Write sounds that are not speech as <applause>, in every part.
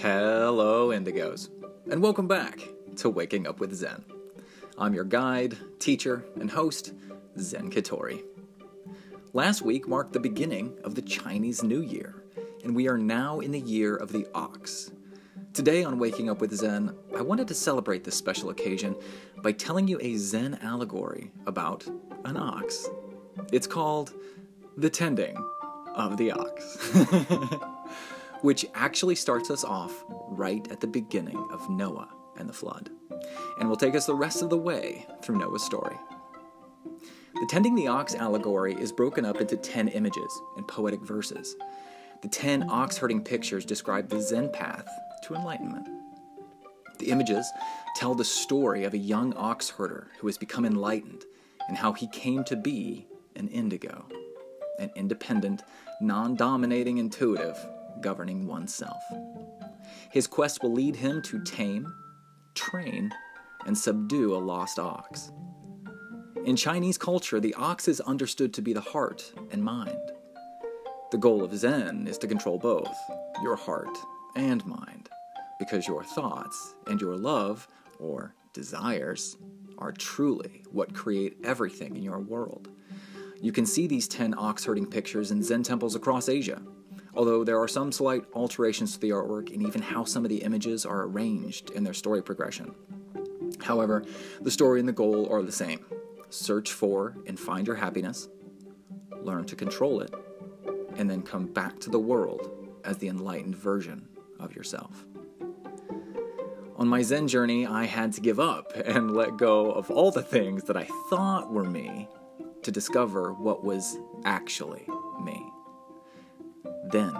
Hello, Indigos, and welcome back to Waking Up with Zen. I'm your guide, teacher, and host, Zen Katori. Last week marked the beginning of the Chinese New Year, and we are now in the year of the ox. Today on Waking Up with Zen, I wanted to celebrate this special occasion by telling you a Zen allegory about an ox. It's called The Tending of the Ox. <laughs> which actually starts us off right at the beginning of Noah and the flood, and will take us the rest of the way through Noah's story. The tending the ox allegory is broken up into 10 images and poetic verses. The 10 ox herding pictures describe the Zen path to enlightenment. The images tell the story of a young ox herder who has become enlightened and how he came to be an indigo, an independent, non dominating intuitive governing oneself. His quest will lead him to tame, train, and subdue a lost ox. In Chinese culture, the ox is understood to be the heart and mind. The goal of Zen is to control both, your heart and mind, because your thoughts and your love, or desires, are truly what create everything in your world. You can see these 10 ox herding pictures in Zen temples across Asia, although there are some slight alterations to the artwork and even how some of the images are arranged in their story progression. However, the story and the goal are the same search for and find your happiness, learn to control it, and then come back to the world as the enlightened version of yourself. On my Zen journey, I had to give up and let go of all the things that I thought were me to discover what was actually me. Then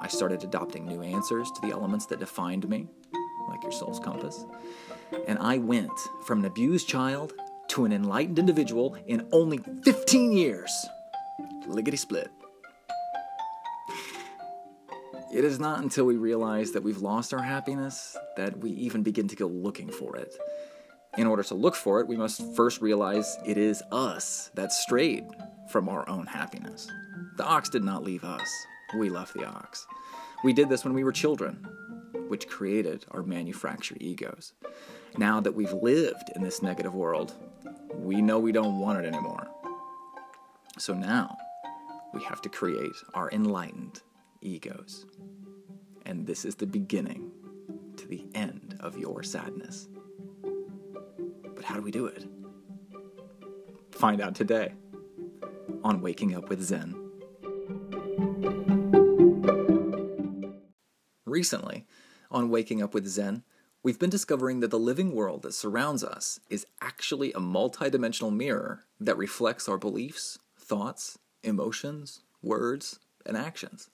I started adopting new answers to the elements that defined me, like your soul's compass. And I went from an abused child to an enlightened individual in only 15 years. Liggity split. It is not until we realize that we've lost our happiness that we even begin to go looking for it. In order to look for it, we must first realize it is us that strayed from our own happiness. The ox did not leave us, we left the ox. We did this when we were children, which created our manufactured egos. Now that we've lived in this negative world, we know we don't want it anymore. So now we have to create our enlightened egos. And this is the beginning to the end of your sadness. But how do we do it? Find out today on Waking Up with Zen. Recently, on Waking Up with Zen, we've been discovering that the living world that surrounds us is actually a multidimensional mirror that reflects our beliefs, thoughts, emotions, words, and actions.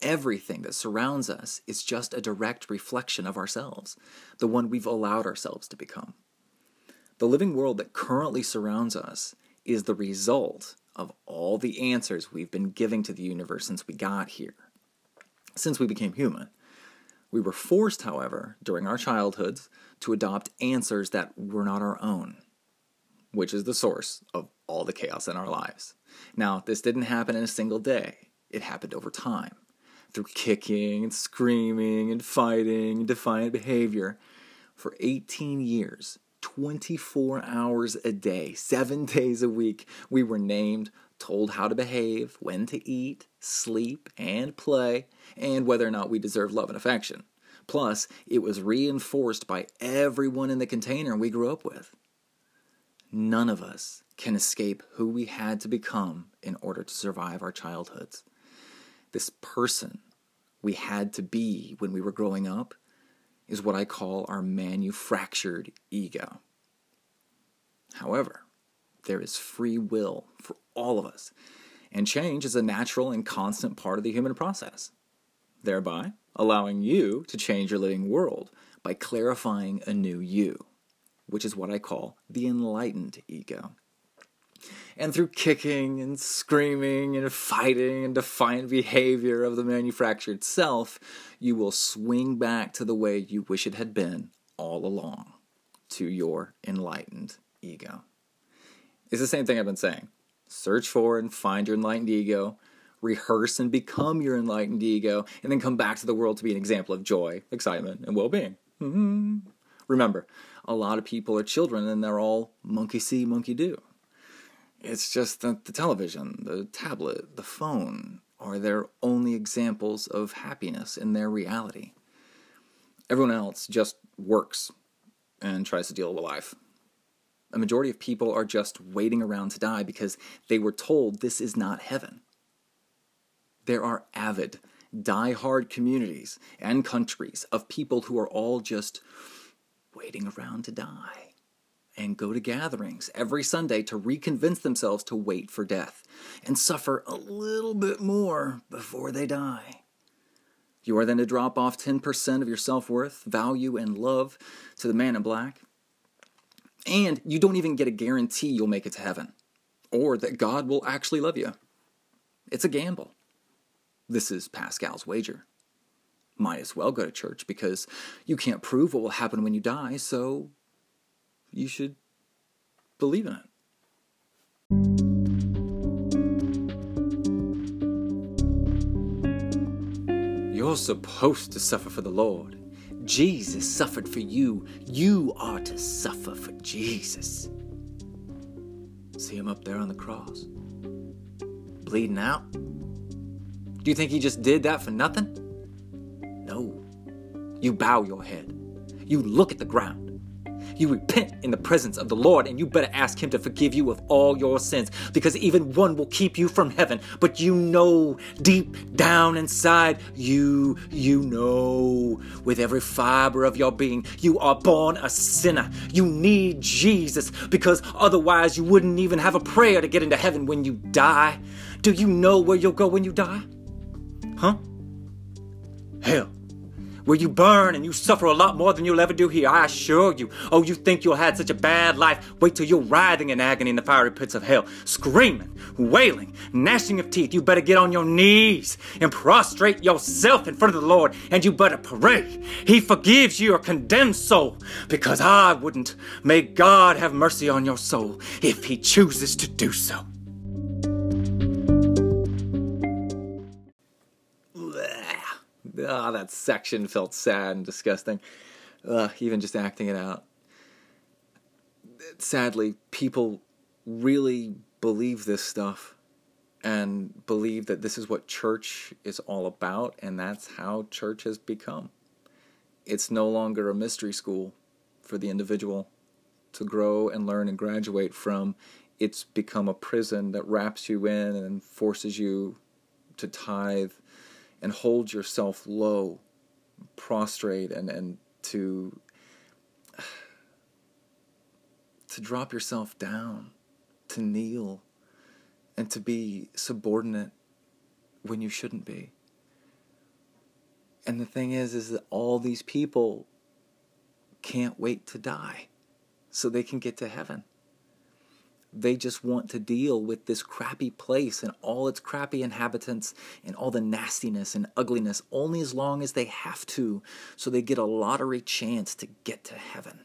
Everything that surrounds us is just a direct reflection of ourselves, the one we've allowed ourselves to become. The living world that currently surrounds us is the result of all the answers we've been giving to the universe since we got here since we became human. We were forced, however, during our childhoods, to adopt answers that were not our own, which is the source of all the chaos in our lives. Now, this didn't happen in a single day, it happened over time through kicking and screaming and fighting and defiant behavior. For 18 years, 24 hours a day, seven <laughs> days a week, we were named, told how to behave, when to eat, sleep, and play, and whether or not we deserve love and affection. Plus, it was reinforced by everyone in the container we grew up with. None of us can escape who we had to become in order to survive our childhoods. This person we had to be when we were growing up is what I call our manufactured ego. However, there is free will for all of us, and change is a natural and constant part of the human process, thereby allowing you to change your living world by clarifying a new you, which is what I call the enlightened ego. And through kicking and screaming and fighting and defiant behavior of the manufactured self, you will swing back to the way you wish it had been all along, to your enlightened ego. It's the same thing I've been saying. Search for and find your enlightened ego, rehearse and become your enlightened ego, and then come back to the world to be an example of joy, excitement, and well being. Mm-hmm. Remember, a lot of people are children and they're all monkey see, monkey do. It's just that the television, the tablet, the phone are their only examples of happiness in their reality. Everyone else just works and tries to deal with life. A majority of people are just waiting around to die because they were told this is not heaven. There are avid, die-hard communities and countries of people who are all just waiting around to die and go to gatherings every Sunday to reconvince themselves to wait for death and suffer a little bit more before they die. You are then to drop off 10% of your self worth, value, and love to the man in black. And you don't even get a guarantee you'll make it to heaven or that God will actually love you. It's a gamble. This is Pascal's wager. Might as well go to church because you can't prove what will happen when you die, so you should believe in it. You're supposed to suffer for the Lord. Jesus suffered for you. You are to suffer for Jesus. See him up there on the cross, bleeding out. Do you think he just did that for nothing? No. You bow your head. You look at the ground. You repent in the presence of the Lord, and you better ask Him to forgive you of all your sins, because even one will keep you from heaven. But you know, deep down inside, you, you know, with every fiber of your being, you are born a sinner. You need Jesus, because otherwise you wouldn't even have a prayer to get into heaven when you die. Do you know where you'll go when you die? Huh? Hell where you burn and you suffer a lot more than you'll ever do here, I assure you. Oh, you think you'll had such a bad life? Wait till you're writhing in agony in the fiery pits of hell, screaming, wailing, gnashing of teeth. You better get on your knees and prostrate yourself in front of the Lord, and you better pray. He forgives your condemned soul, because I wouldn't. May God have mercy on your soul if He chooses to do so. Ah, that section felt sad and disgusting. Ugh, even just acting it out. Sadly, people really believe this stuff and believe that this is what church is all about, and that's how church has become. It's no longer a mystery school for the individual to grow and learn and graduate from. It's become a prison that wraps you in and forces you to tithe and hold yourself low, prostrate, and, and to, <sighs> to drop yourself down, to kneel, and to be subordinate when you shouldn't be. And the thing is, is that all these people can't wait to die so they can get to heaven. They just want to deal with this crappy place and all its crappy inhabitants and all the nastiness and ugliness only as long as they have to, so they get a lottery chance to get to heaven.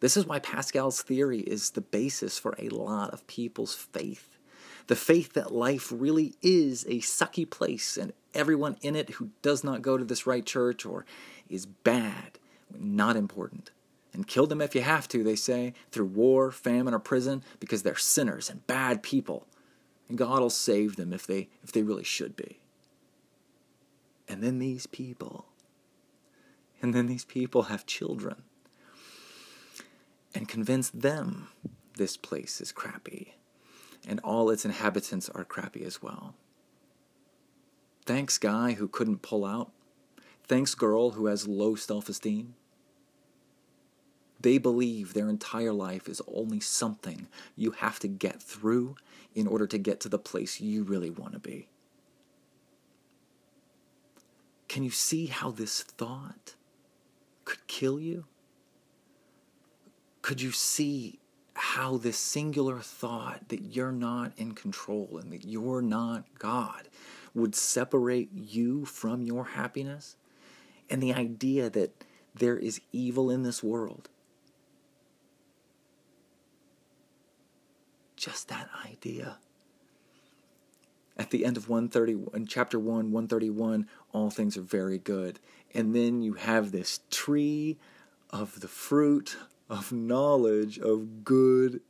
This is why Pascal's theory is the basis for a lot of people's faith. The faith that life really is a sucky place and everyone in it who does not go to this right church or is bad, not important and kill them if you have to, they say, through war, famine, or prison, because they're sinners and bad people. And God will save them if they, if they really should be. And then these people, and then these people have children and convince them this place is crappy and all its inhabitants are crappy as well. Thanks, guy who couldn't pull out. Thanks, girl who has low self esteem. They believe their entire life is only something you have to get through in order to get to the place you really want to be. Can you see how this thought could kill you? Could you see how this singular thought that you're not in control and that you're not God would separate you from your happiness? And the idea that there is evil in this world just that idea At the end of 130, in chapter 1, 131, all things are very good. And then you have this tree of the fruit of knowledge of good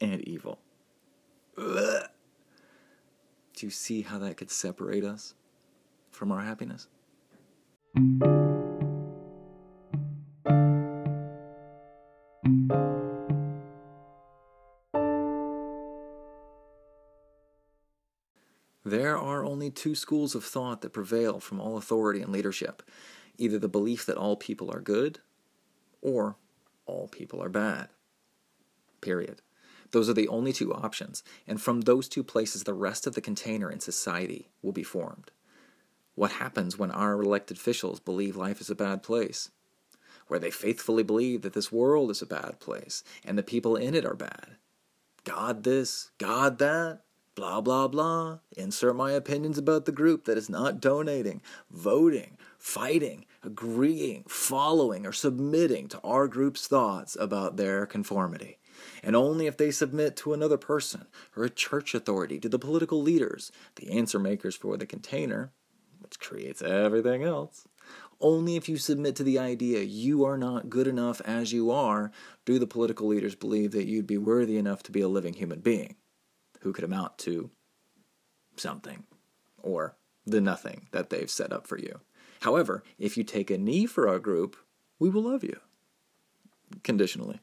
and evil. Ugh. Do you see how that could separate us from our happiness? Only two schools of thought that prevail from all authority and leadership either the belief that all people are good or all people are bad. Period. Those are the only two options, and from those two places, the rest of the container in society will be formed. What happens when our elected officials believe life is a bad place? Where they faithfully believe that this world is a bad place and the people in it are bad. God this, God that, blah, blah, blah. Insert my opinions about the group that is not donating, voting, fighting, agreeing, following, or submitting to our group's thoughts about their conformity. And only if they submit to another person or a church authority, to the political leaders, the answer makers for the container, which creates everything else. Only if you submit to the idea you are not good enough as you are, do the political leaders believe that you'd be worthy enough to be a living human being who could amount to something or the nothing that they've set up for you. However, if you take a knee for our group, we will love you. Conditionally.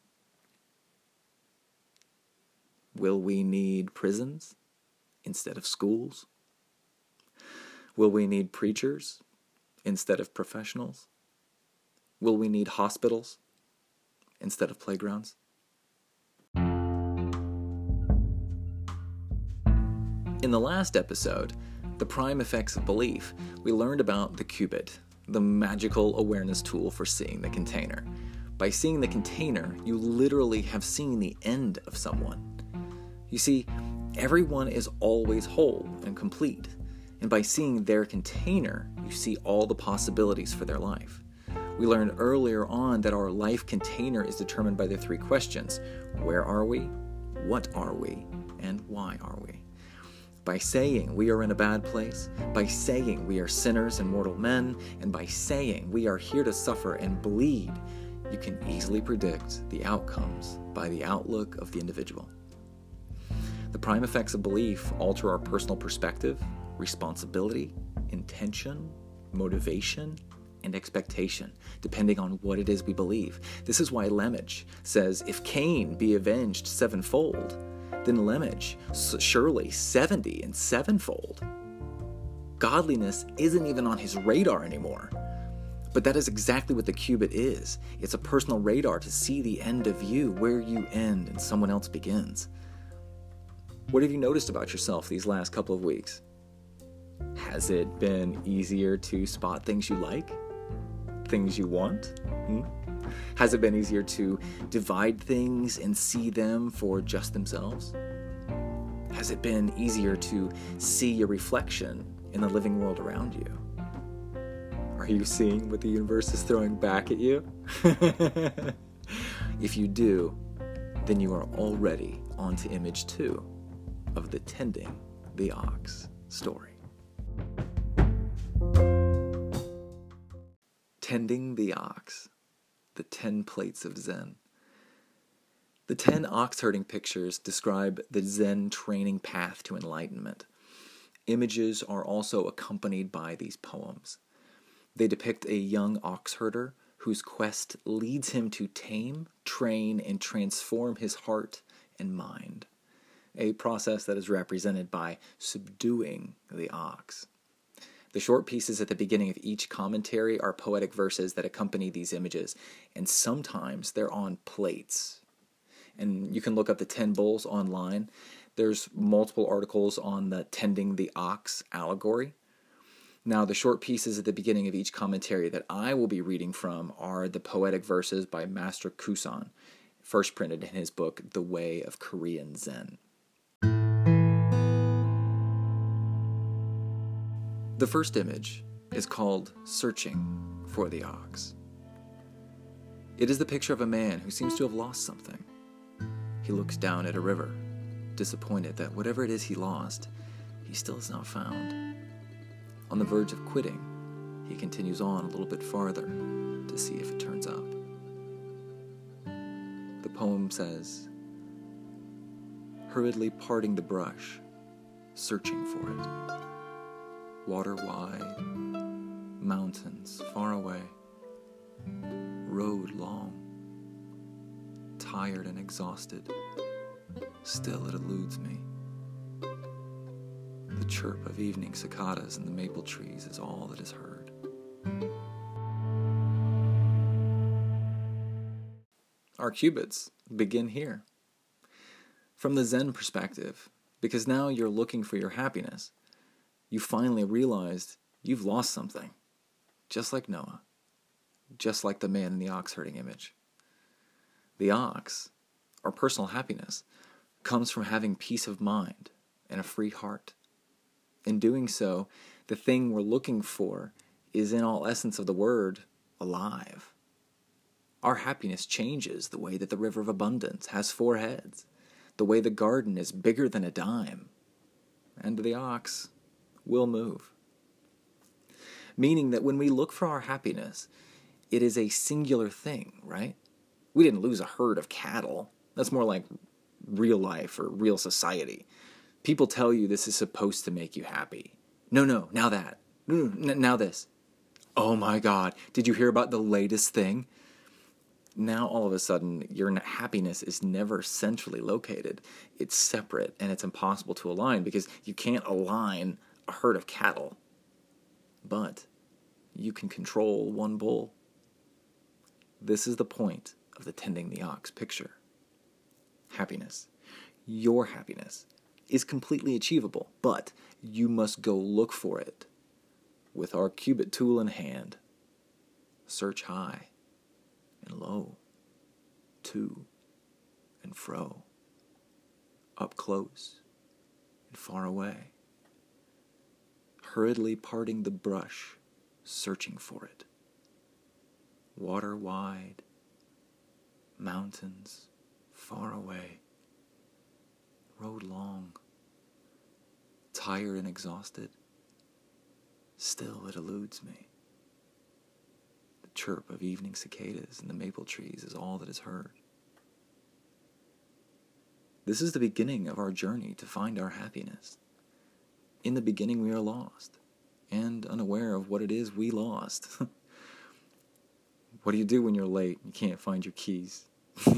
Will we need prisons instead of schools? Will we need preachers instead of professionals? Will we need hospitals instead of playgrounds? In the last episode, The Prime Effects of Belief, we learned about the qubit, the magical awareness tool for seeing the container. By seeing the container, you literally have seen the end of someone. You see, everyone is always whole and complete, and by seeing their container, you see all the possibilities for their life. We learned earlier on that our life container is determined by the three questions Where are we? What are we? And why are we? By saying we are in a bad place, by saying we are sinners and mortal men, and by saying we are here to suffer and bleed, you can easily predict the outcomes by the outlook of the individual. The prime effects of belief alter our personal perspective, responsibility, intention, motivation, and expectation, depending on what it is we believe. This is why Lamech says, If Cain be avenged sevenfold, then Lamech, surely 70 and sevenfold. Godliness isn't even on his radar anymore. But that is exactly what the qubit is it's a personal radar to see the end of you, where you end and someone else begins. What have you noticed about yourself these last couple of weeks? Has it been easier to spot things you like? Things you want? Hmm? Has it been easier to divide things and see them for just themselves? Has it been easier to see your reflection in the living world around you? Are you seeing what the universe is throwing back at you? <laughs> if you do, then you are already onto image two of the Tending the Ox story. Tending the Ox the Ten Plates of Zen. The ten ox herding pictures describe the Zen training path to enlightenment. Images are also accompanied by these poems. They depict a young ox herder whose quest leads him to tame, train, and transform his heart and mind, a process that is represented by subduing the ox. The short pieces at the beginning of each commentary are poetic verses that accompany these images, and sometimes they're on plates. And you can look up the 10 bulls online. There's multiple articles on the tending the ox allegory. Now, the short pieces at the beginning of each commentary that I will be reading from are the poetic verses by Master Kusan, first printed in his book, The Way of Korean Zen. The first image is called Searching for the Ox. It is the picture of a man who seems to have lost something. He looks down at a river, disappointed that whatever it is he lost, he still is not found. On the verge of quitting, he continues on a little bit farther to see if it turns up. The poem says, hurriedly parting the brush, searching for it. Water wide, mountains far away, road long, tired and exhausted, still it eludes me. The chirp of evening cicadas in the maple trees is all that is heard. Our cubits begin here. From the Zen perspective, because now you're looking for your happiness, you finally realized you've lost something. Just like Noah. Just like the man in the ox herding image. The ox, or personal happiness, comes from having peace of mind and a free heart. In doing so, the thing we're looking for is, in all essence of the word, alive. Our happiness changes the way that the river of abundance has four heads, the way the garden is bigger than a dime, and the ox will move. Meaning that when we look for our happiness, it is a singular thing, right? We didn't lose a herd of cattle. That's more like real life or real society. People tell you this is supposed to make you happy. No, no, now that. No, no, now this. Oh my God, did you hear about the latest thing? Now, all of a sudden, your happiness is never centrally located. It's separate and it's impossible to align because you can't align a herd of cattle. But you can control one bull. This is the point of the tending the ox picture. Happiness, your happiness, is completely achievable, but you must go look for it. With our cubit tool in hand, search high and low, to and fro, up close and far away, hurriedly parting the brush, searching for it. Water wide, mountains far away, road long, tired and exhausted, still it eludes me. The chirp of evening cicadas in the maple trees is all that is heard. This is the beginning of our journey to find our happiness. In the beginning, we are lost and unaware of what it is we lost. <laughs> what do you do when you're late you can't find your keys? <laughs>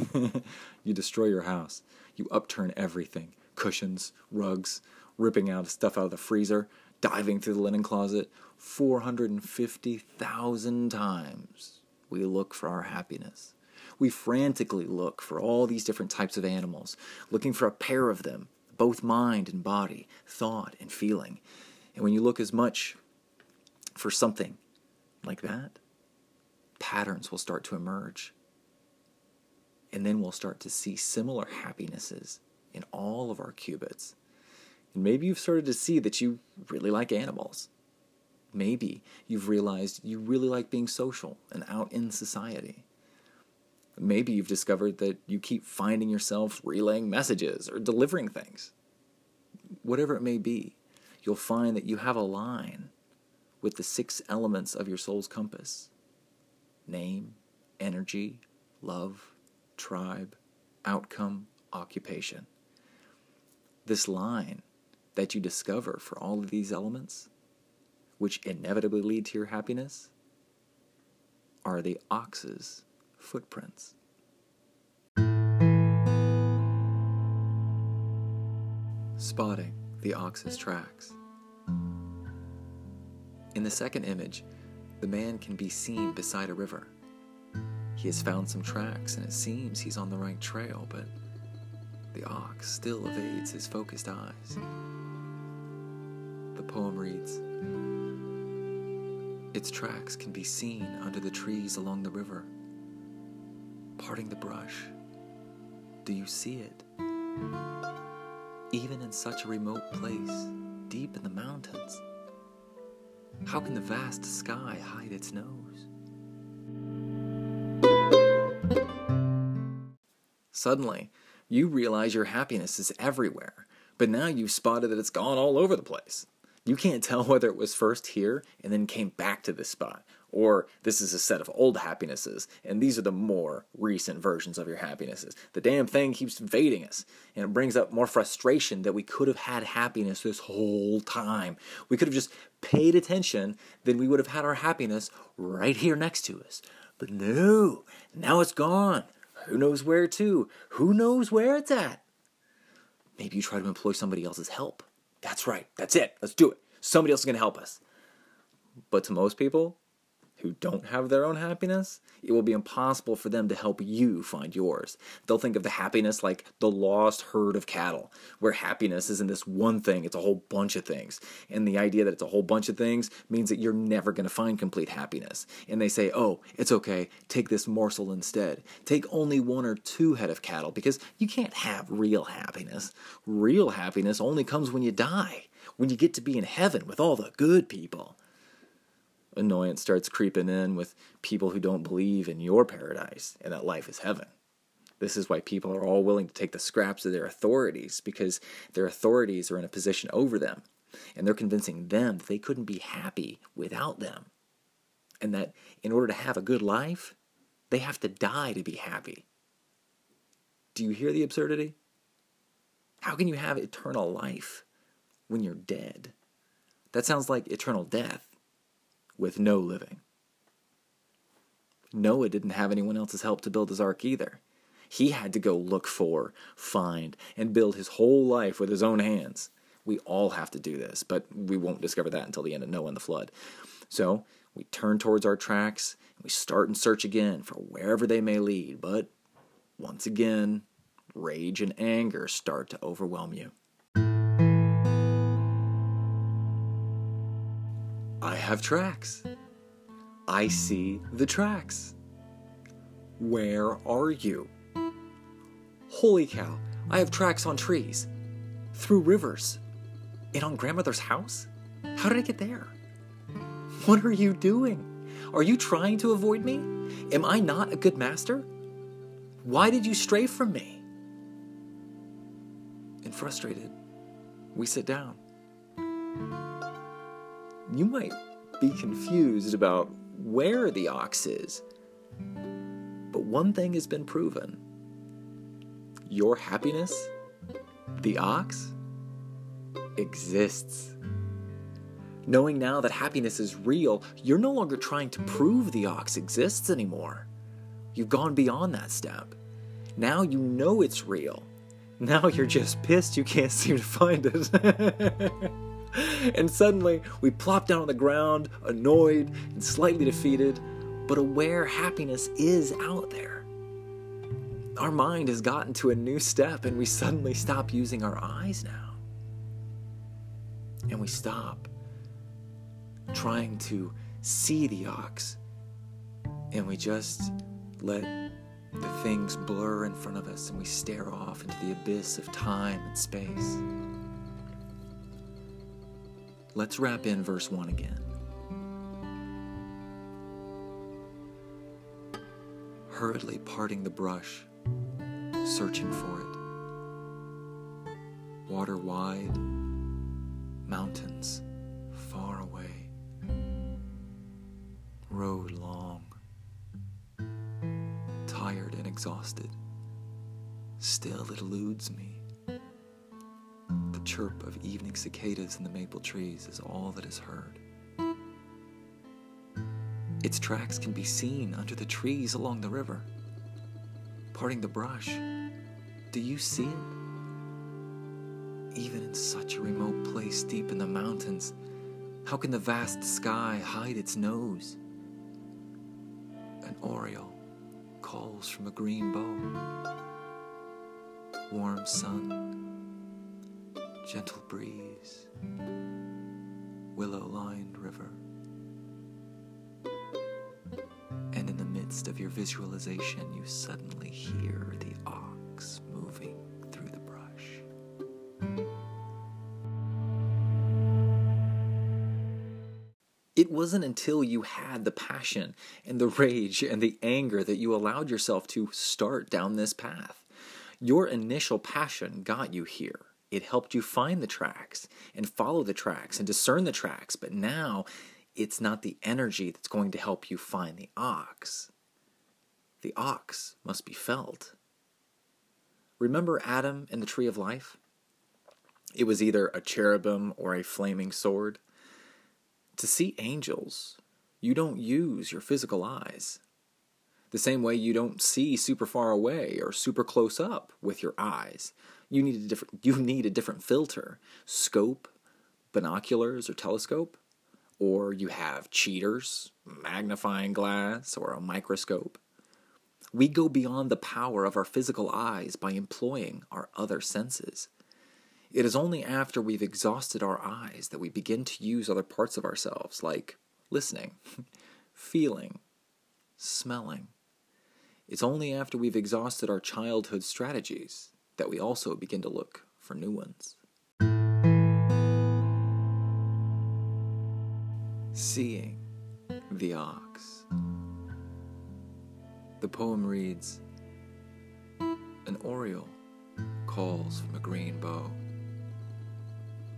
you destroy your house. You upturn everything cushions, rugs, ripping out stuff out of the freezer, diving through the linen closet. 450,000 times we look for our happiness. We frantically look for all these different types of animals, looking for a pair of them, both mind and body, thought and feeling. And when you look as much for something like that, patterns will start to emerge. And then we'll start to see similar happinesses in all of our cubits. And maybe you've started to see that you really like animals. Maybe you've realized you really like being social and out in society. Maybe you've discovered that you keep finding yourself relaying messages or delivering things. Whatever it may be, you'll find that you have a line with the six elements of your soul's compass name, energy, love, tribe, outcome, occupation. This line that you discover for all of these elements, which inevitably lead to your happiness, are the ox's footprints. Spotting the ox's tracks. In the second image, the man can be seen beside a river. He has found some tracks and it seems he's on the right trail, but the ox still evades his focused eyes. The poem reads Its tracks can be seen under the trees along the river. Parting the brush, do you see it? Even in such a remote place, deep in the mountains. How can the vast sky hide its nose? Suddenly, you realize your happiness is everywhere, But now you've spotted that it's gone all over the place. You can't tell whether it was first here and then came back to this spot, or this is a set of old happinesses, and these are the more recent versions of your happinesses. The damn thing keeps invading us, and it brings up more frustration that we could have had happiness this whole time. We could have just paid attention, then we would have had our happiness right here next to us. But no, now it's gone. Who knows where to? Who knows where it's at? Maybe you try to employ somebody else's help. That's right, that's it, let's do it. Somebody else is going to help us. But to most people, who don't have their own happiness, it will be impossible for them to help you find yours. They'll think of the happiness like the lost herd of cattle, where happiness isn't this one thing, it's a whole bunch of things. And the idea that it's a whole bunch of things means that you're never going to find complete happiness. And they say, oh, it's okay, take this morsel instead. Take only one or two head of cattle because you can't have real happiness. Real happiness only comes when you die, when you get to be in heaven with all the good people annoyance starts creeping in with people who don't believe in your paradise and that life is heaven. This is why people are all willing to take the scraps of their authorities because their authorities are in a position over them. And they're convincing them that they couldn't be happy without them. And that in order to have a good life, they have to die to be happy. Do you hear the absurdity? How can you have eternal life when you're dead? That sounds like eternal death with no living. Noah didn't have anyone else's help to build his ark either. He had to go look for, find, and build his whole life with his own hands. We all have to do this, but we won't discover that until the end of Noah and the flood. So we turn towards our tracks and we start and search again for wherever they may lead. But once again, rage and anger start to overwhelm you. I have tracks. I see the tracks. Where are you? Holy cow, I have tracks on trees, through rivers, and on grandmother's house? How did I get there? What are you doing? Are you trying to avoid me? Am I not a good master? Why did you stray from me? And frustrated, we sit down you might be confused about where the ox is. But one thing has been proven your happiness, the ox, exists. Knowing now that happiness is real, you're no longer trying to prove the ox exists anymore. You've gone beyond that step. Now you know it's real. Now you're just pissed you can't <laughs> seem to find it. <laughs> <laughs> and suddenly we plop down on the ground, annoyed and slightly defeated, but aware happiness is out there. Our mind has gotten to a new step, and we suddenly stop using our eyes now. And we stop trying to see the ox, and we just let the things blur in front of us, and we stare off into the abyss of time and space. Let's wrap in verse 1 again. Hurriedly parting the brush, searching for it. Water wide, mountains far away, road long, tired and exhausted. Still it eludes me chirp of evening cicadas in the maple trees is all that is heard. Its tracks can be seen under the trees along the river, parting the brush. Do you see it? Even in such a remote place deep in the mountains, how can the vast sky hide its nose? An oriole calls from a green bough. Warm sun gentle breeze, willow lined river. And in the midst of your visualization, you suddenly hear the ox moving through the brush. It wasn't until you had the passion and the rage and the anger that you allowed yourself to start down this path. Your initial passion got you here it helped you find the tracks and follow the tracks and discern the tracks. But now it's not the energy that's going to help you find the ox. The ox must be felt. Remember Adam and the tree of life? It was either a cherubim or a flaming sword. To see angels, you don't use your physical eyes. The same way you don't see super far away or super close up with your eyes. You need a different you need a different filter, scope, binoculars or telescope, or you have cheaters, magnifying glass or a microscope. We go beyond the power of our physical eyes by employing our other senses. It is only after we've exhausted our eyes that we begin to use other parts of ourselves, like listening, <laughs> feeling, smelling. It's only after we've exhausted our childhood strategies that we also begin to look for new ones. Seeing the ox. The poem reads An oriole calls from a green bough.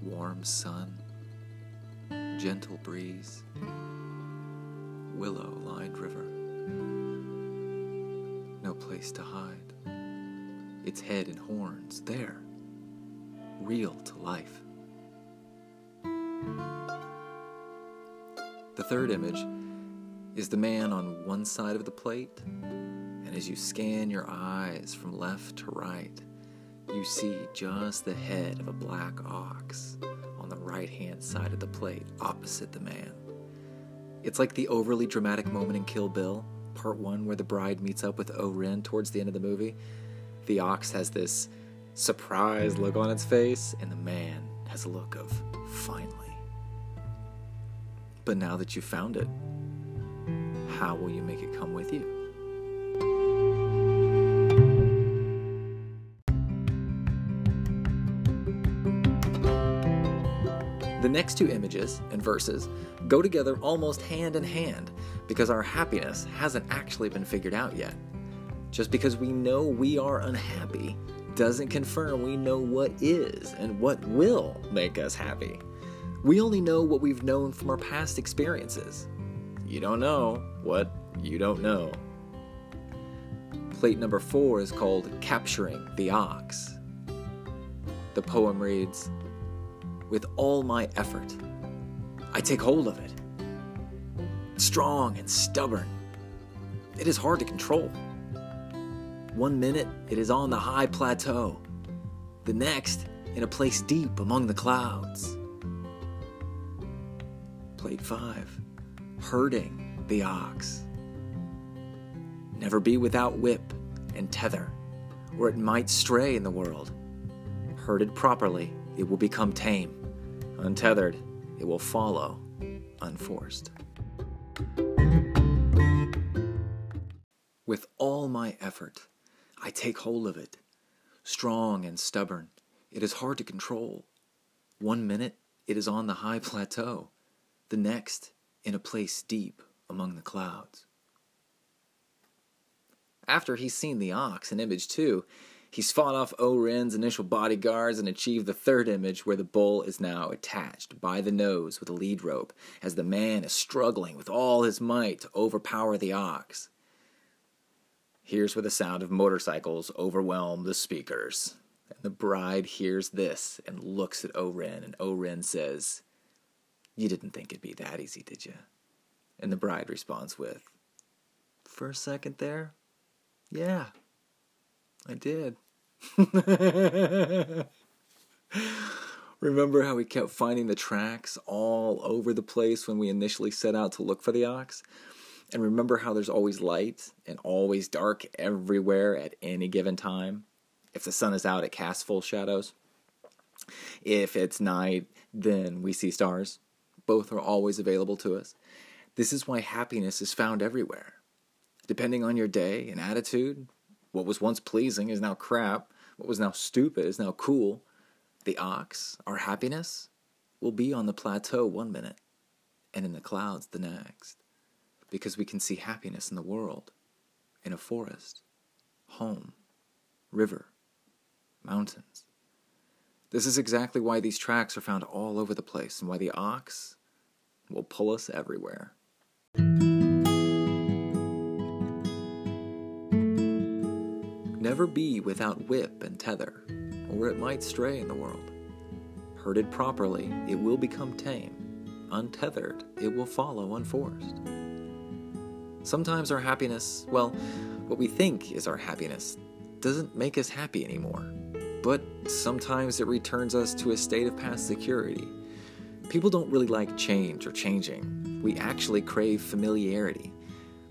Warm sun, gentle breeze, willow lined river. No place to hide. Its head and horns there, real to life. The third image is the man on one side of the plate, and as you scan your eyes from left to right, you see just the head of a black ox on the right hand side of the plate opposite the man. It's like the overly dramatic moment in Kill Bill, part one, where the bride meets up with O-Ren towards the end of the movie. The ox has this surprised look on its face, and the man has a look of finally. But now that you've found it, how will you make it come with you? The next two images and verses go together almost hand in hand because our happiness hasn't actually been figured out yet. Just because we know we are unhappy doesn't confirm we know what is and what will make us happy. We only know what we've known from our past experiences. You don't know what you don't know. Plate number four is called Capturing the Ox. The poem reads With all my effort, I take hold of it. Strong and stubborn, it is hard to control. One minute it is on the high plateau, the next in a place deep among the clouds. Plate 5 Herding the ox. Never be without whip and tether, or it might stray in the world. Herded properly, it will become tame. Untethered, it will follow, unforced. With all my effort, I take hold of it. Strong and stubborn, it is hard to control. One minute, it is on the high <laughs> plateau, the next, in a place deep among the clouds. After he's seen the ox in image two, he's fought off O-Ren's initial bodyguards and achieved the third image where the bull is now attached by the nose with a lead rope as the man is struggling with all his might to overpower the ox. Here's where the sound of motorcycles overwhelm the speakers. And the bride hears this and looks at O-Ren, and O-Ren says, You didn't think it'd be that easy, did you? And the bride responds with, For a second there, yeah, I did. <laughs> Remember how we kept finding the tracks all over the place when we initially set out to look for the ox? And remember how there's always light and always dark everywhere at any given time? If the sun is out, it casts full shadows. If it's night, then we see stars. Both are always available to us. This is why happiness is found everywhere. Depending on your day and attitude, what was once pleasing is now crap. What was now stupid is now cool. The ox, our happiness, will be on the plateau one minute and in the clouds the next because we can see happiness in the world, in a forest, home, river, mountains. This is exactly why these tracks are found all over the place and why the ox will pull us everywhere. Never be without whip and tether, or it might stray in the world. Herded properly, it will become tame. Untethered, it will follow unforced. Sometimes our happiness, well, what we think is our happiness, doesn't make us happy anymore. But sometimes it returns us to a state of past security. People don't really like change or changing. We actually crave familiarity.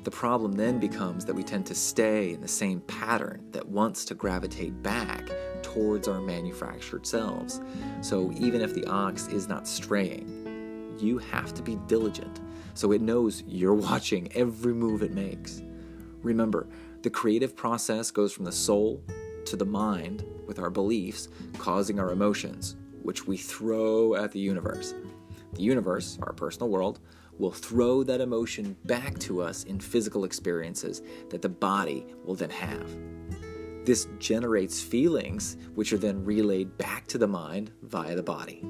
The problem then becomes that we tend to stay in the same pattern that wants to gravitate back towards our manufactured selves. So even if the ox is not straying, you have to be diligent so it knows you're <laughs> watching every move it makes. Remember, the creative process goes from the soul to the mind with our beliefs causing our emotions, which we throw at the universe. The universe, our personal world, will throw that emotion back to us in physical experiences that the body will then have. This generates feelings, which are then relayed back to the mind via the body.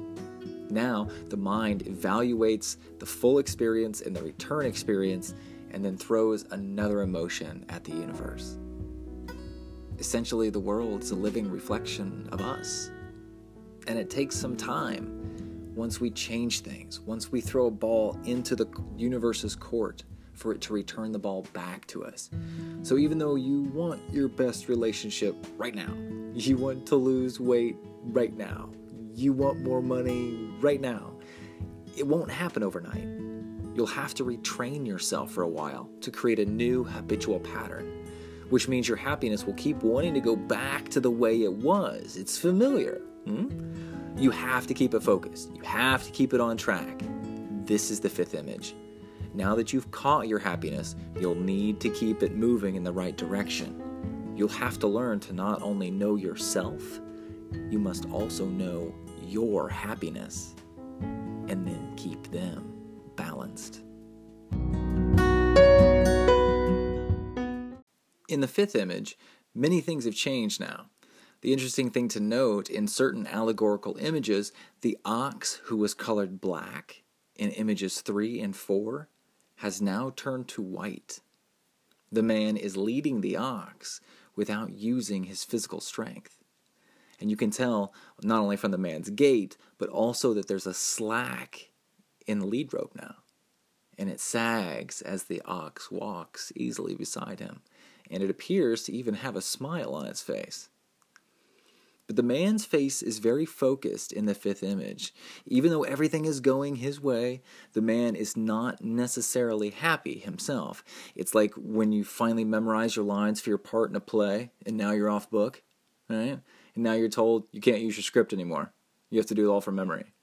Now, the mind evaluates the full experience and the return experience and then throws another emotion at the universe. Essentially, the world is a living reflection of us. And it takes some time once we change things, once we throw a ball into the universe's court for it to return the ball back to us. So even though you want your best relationship right now, <laughs> you want to lose weight right now, you want more money right now, it won't happen overnight. You'll have to retrain yourself for a while to create a new habitual pattern, which means your happiness will keep wanting to go back to the way it was. It's familiar. Hmm? You have to keep it focused. You have to keep it on track. This is the fifth image. Now that you've caught your happiness, you'll need to keep it moving in the right direction. You'll have to learn to not only know yourself, you must also know your happiness and then keep them balanced. In the fifth image, many things have changed now. The interesting thing to note in certain allegorical images, the ox who was colored black in images 3 and 4 has now turned to white. The man is leading the ox without using his physical strength. And you can tell not only from the man's gait, but also that there's a slack in the lead rope now. And it sags as the ox walks easily beside him. And it appears to even have a smile on its face. But the man's face is very focused in the fifth image. Even though everything is going his way, the man is not necessarily happy himself. It's like when you finally memorize your lines for your part in a play and now you're off book, right? And now you're told you can't use your script anymore. You have to do it all from memory.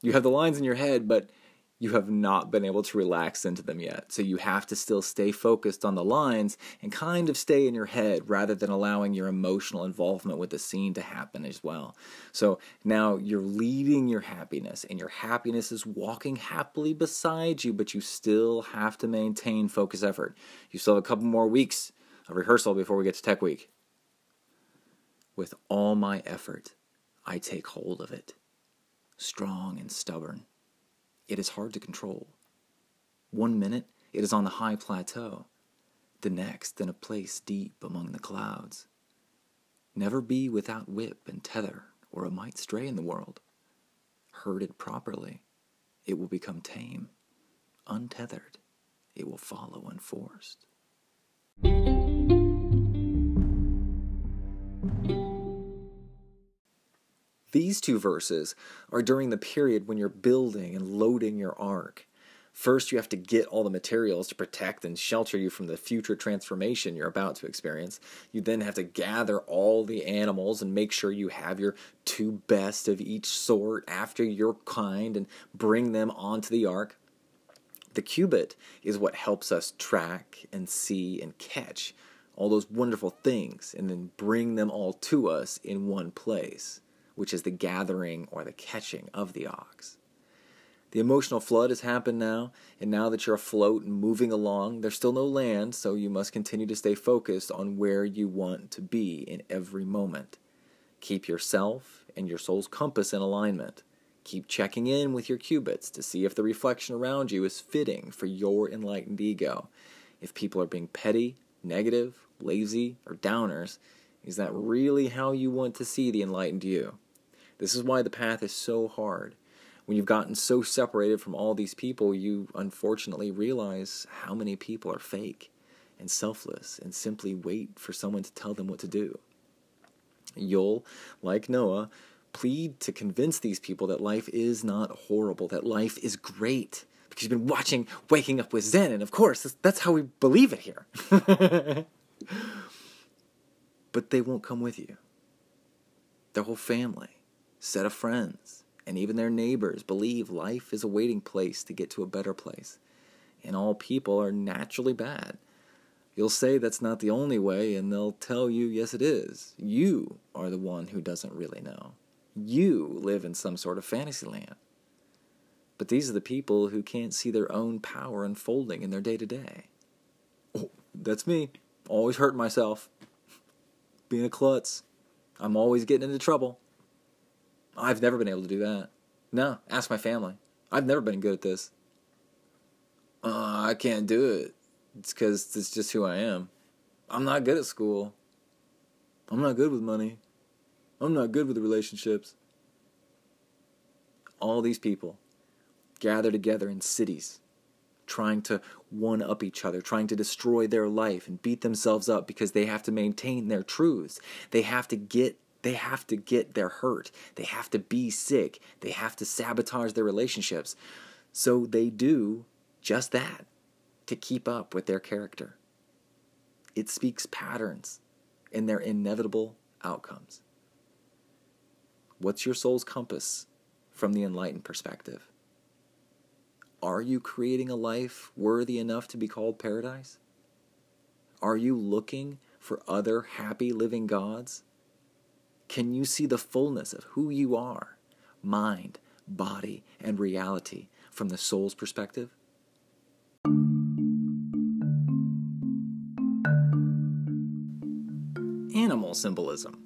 You have the lines in your head, but you have not been able to relax into them yet. So you have to still stay focused on the lines and kind of stay in your head rather than allowing your emotional involvement with the scene to happen as well. So now you're leading your happiness, and your happiness is walking happily beside you, but you still have to maintain focus effort. You still have a couple more weeks of rehearsal before we get to Tech Week. With all my effort, I take hold of it, strong and stubborn it is hard to control. One minute it is on the high plateau, the next in a place deep among the clouds. Never be without whip and tether, or it might stray in the world. Herded properly, it will become tame. Untethered, it will follow unforced. These two verses are during the period when you're building and loading your ark. First, you have to get all the materials to protect and shelter you from the future transformation you're about to experience. You then have to gather all the animals and make sure you have your two best of each sort after your kind and bring them onto the ark. The cubit is what helps us track and see and catch all those wonderful things and then bring them all to us in one place which is the gathering or the catching of the ox. The emotional flood has happened now, and now that you're afloat and moving along, there's still no land, so you must continue to stay focused on where you want to be in every moment. Keep yourself and your soul's compass in alignment. Keep checking in with your cubits to see if the reflection around you is fitting for your enlightened ego. If people are being petty, negative, lazy, or downers, is that really how you want to see the enlightened you? This is why the path is so hard. When you've gotten so separated from all these people, you unfortunately realize how many people are fake and selfless and simply wait for someone to tell them what to do. You'll, like Noah, plead to convince these people that life is not horrible, that life is great. Because you've been watching Waking Up with Zen, and of course, that's how we believe it here. <laughs> but they won't come with you. Their whole family, set of friends, and even their neighbors believe life is a waiting place to get to a better place. And all people are naturally bad. You'll say that's not the only way, and they'll tell you, yes, it is. You are the one who doesn't really know. You live in some sort of fantasy land. But these are the people who can't see their own power unfolding in their day to oh, day. That's me. Always hurting myself. Being a klutz. I'm always getting into trouble. I've never been able to do that. No, ask my family. I've never been good at this. Uh, I can't do it. It's because it's just who I am. I'm not good at school. I'm not good with money. I'm not good with relationships. All these people gather together in cities, trying to one up each other, trying to destroy their life and beat themselves up because they have to maintain their truths. They have to get they have to get their hurt. They have to be sick. They have to sabotage their relationships. So they do just that to keep up with their character. It speaks patterns in their inevitable outcomes. What's your soul's compass from the enlightened perspective? Are you creating a life worthy enough to be called paradise? Are you looking for other happy living gods? Can you see the fullness of who you are, mind, body, and reality from the soul's perspective? Animal symbolism.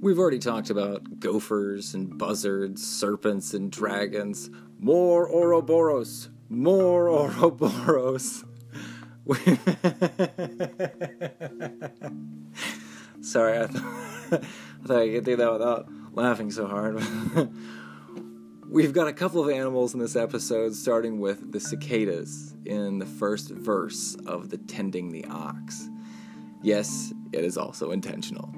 We've already talked about gophers and buzzards, serpents and dragons. More Ouroboros! More Ouroboros! <laughs> Sorry, I, th- <laughs> I thought I could do that without laughing so hard. <laughs> We've got a couple of animals in this episode, starting with the cicadas in the first verse of the Tending the Ox. Yes, it is also intentional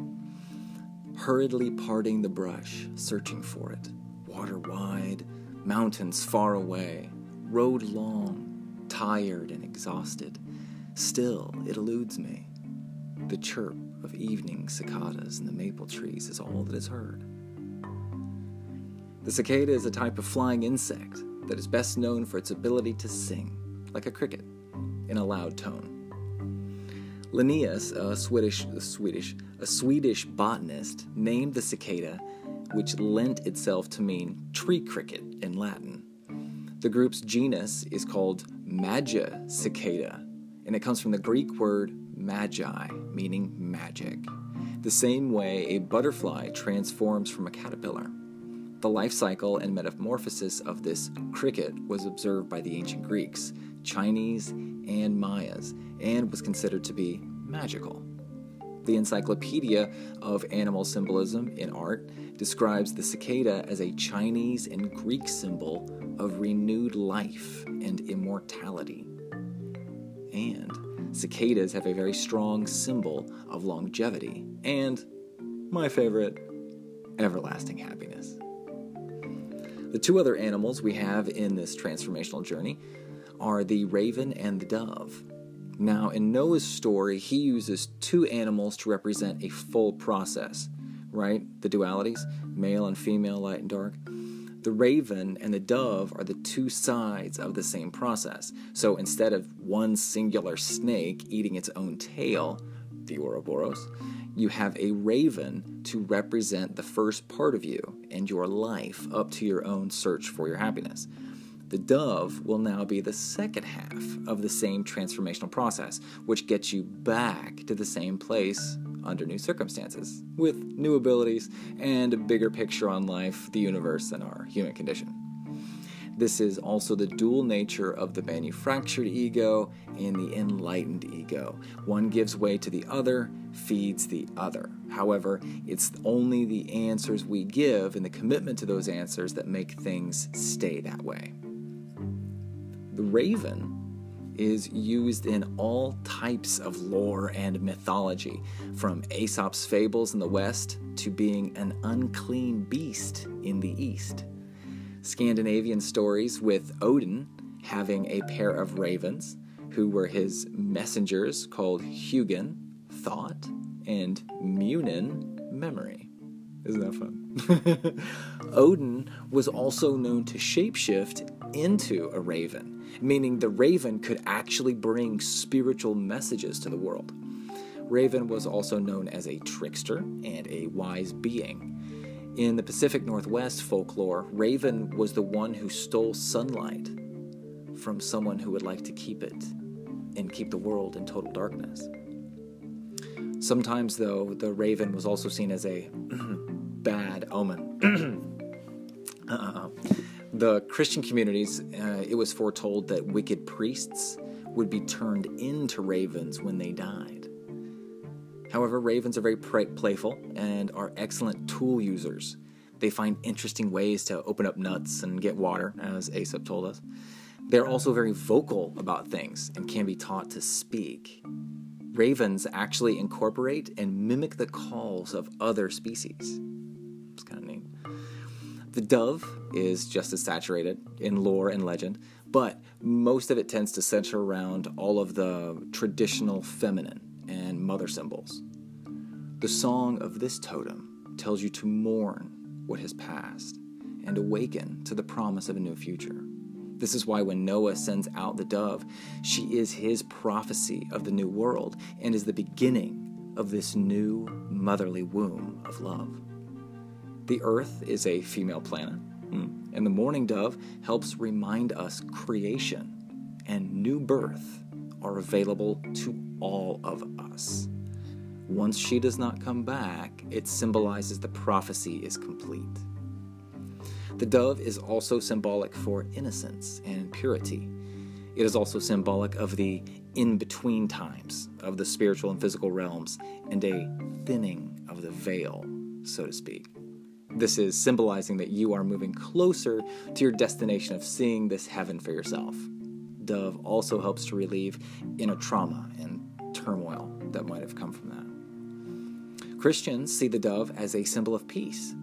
hurriedly parting the brush, searching for it. Water wide, mountains far away, road long, tired and exhausted. Still, it eludes me. The chirp of evening cicadas in the maple trees is all that is heard. The cicada is a type of flying insect that is best known for its ability to sing, like a cricket, in a loud tone. Linnaeus, a Swedish, a Swedish, a Swedish botanist, named the cicada, which lent itself to mean tree cricket in Latin. The group's genus is called Magicicada, and it comes from the Greek word magi, meaning magic. The same way a butterfly transforms from a caterpillar. The life cycle and metamorphosis of this cricket was observed by the ancient Greeks, Chinese, and Mayas, and was considered to be magical. The Encyclopedia of Animal Symbolism in Art describes the cicada as a Chinese and Greek symbol of renewed life and immortality. And cicadas have a very strong symbol of longevity and, my favorite, everlasting happiness. The two other animals we have in this transformational journey are the raven and the dove. Now, in Noah's story, he uses two animals to represent a full process, right? The dualities, male and female, light and dark. The raven and the dove are the two sides of the same process. So instead of one singular snake eating its own tail, the Ouroboros, you have a raven to represent the first part of you and your life up to your own search for your happiness. The dove will now be the second half of the same transformational process, which gets you back to the same place under new circumstances, with new abilities and a bigger picture on life, the universe, and our human condition. This is also the dual nature of the manufactured ego and the enlightened ego. One gives way to the other, feeds the other. However, it's only the answers we give and the commitment to those answers that make things stay that way. The raven is used in all types of lore and mythology, from Aesop's fables in the West to being an unclean beast in the East. Scandinavian stories with Odin having a pair of ravens who were his messengers called Hugin, thought, and Munin, memory. Isn't that fun? <laughs> Odin was also known to shapeshift into a raven, meaning the raven could actually bring spiritual messages to the world. Raven was also known as a trickster and a wise being. In the Pacific Northwest folklore, Raven was the one who stole sunlight from someone who would like to keep it and keep the world in total darkness. Sometimes, though, the raven was also seen as a <clears throat> bad omen. <clears throat> uh, the Christian communities, uh, it was foretold that wicked priests would be turned into ravens when they died. However, ravens are very playful and are excellent tool users. They find interesting ways to open up nuts and get water, as Aesop told us. They're also very vocal about things and can be taught to speak. Ravens actually incorporate and mimic the calls of other species. The dove is just as saturated in lore and legend, but most of it tends to center around all of the traditional feminine and mother symbols. The song of this totem tells you to mourn what has passed and awaken to the promise of a new future. This is why when Noah sends out the dove, she is his prophecy of the new world and is the beginning of this new motherly womb of love. The earth is a female planet, hmm, and the mourning dove helps remind us creation and new birth are available to all of us. Once she does not come back, it symbolizes the prophecy is complete. The dove is also symbolic for innocence and purity. It is also symbolic of the in between times of the spiritual and physical realms and a thinning of the veil, so to speak. This is symbolizing that you are moving closer to your destination of seeing this heaven for yourself dove also helps to relieve inner trauma and turmoil that might have come from that. Christians see the dove as a symbol of peace.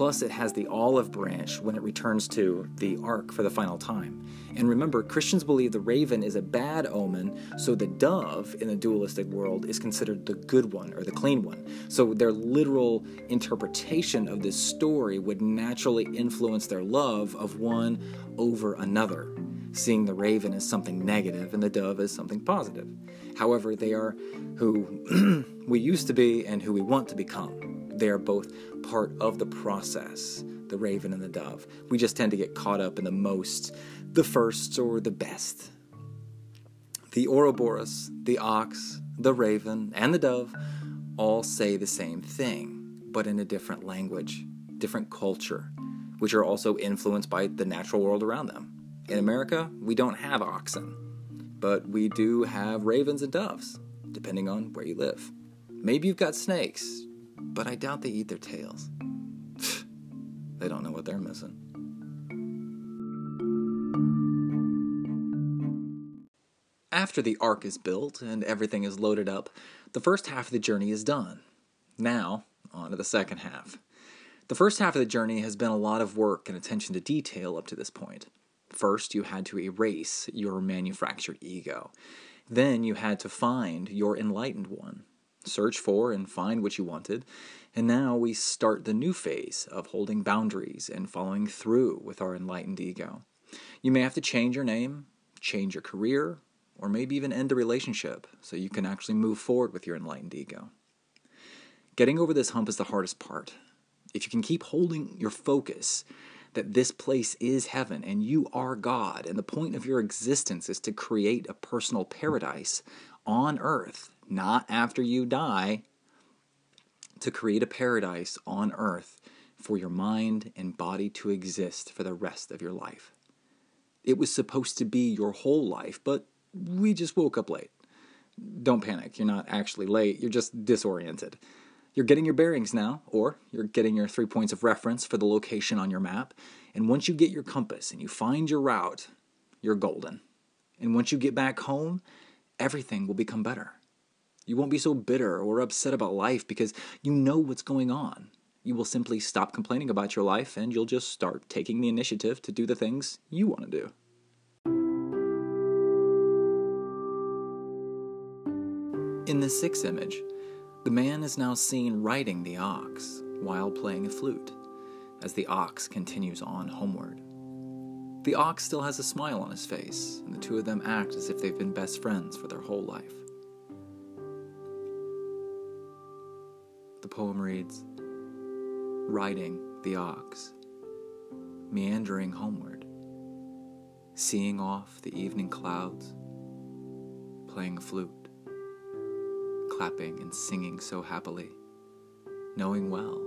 Plus, it has the olive branch when it returns to the ark for the final time. And remember, Christians believe the raven is a bad omen, so the dove in the dualistic world is considered the good one or the clean one. So their literal interpretation of this story would naturally influence their love of one over another seeing the raven as something negative and the dove as something positive. However, they are who <clears throat> we used to be and who we want to become. They are both part of the process, the raven and the dove. We just tend to get caught up in the most, the first, or the best. The Ouroboros, the ox, the raven, and the dove all say the same thing, but in a different language, different culture, which are also influenced by the natural world around them. In America, we don't have oxen, but we do have ravens and doves, depending on where you live. Maybe you've got snakes, but I doubt they eat their tails. <laughs> they don't know what they're missing. After the ark is built and everything is loaded up, the first half of the journey is done. Now, on to the second half. The first half of the journey has been a lot of work and attention to detail up to this point. First, you had to erase your manufactured ego. Then you had to find your enlightened one, search for and find what you wanted. And now we start the new phase of holding boundaries and following through with our enlightened ego. You may have to change your name, change your career, or maybe even end a relationship so you can actually move forward with your enlightened ego. Getting over this hump is the hardest part. If you can keep holding your focus that this place is heaven and you are God, and the point of your existence is to create a personal paradise on earth, not after you die, to create a paradise on earth for your mind and body to exist for the rest of your life. It was supposed to be your whole life, but we just woke up late. Don't panic, you're not actually late, you're just disoriented. You're getting your bearings now, or you're getting your three points of reference for the location on your map. And once you get your compass and you find your route, you're golden. And once you get back home, everything will become better. You won't be so bitter or upset about life because you know what's going on. You will simply stop complaining about your life and you'll just start taking the initiative to do the things you want to do. In the sixth image, the man is now seen riding the ox while playing a flute as the ox continues on homeward. The ox still has a smile on his face, and the two of them act as if they've been best friends for their whole life. The poem reads Riding the ox, meandering homeward, seeing off the evening clouds, playing flute, clapping and singing so happily, knowing well,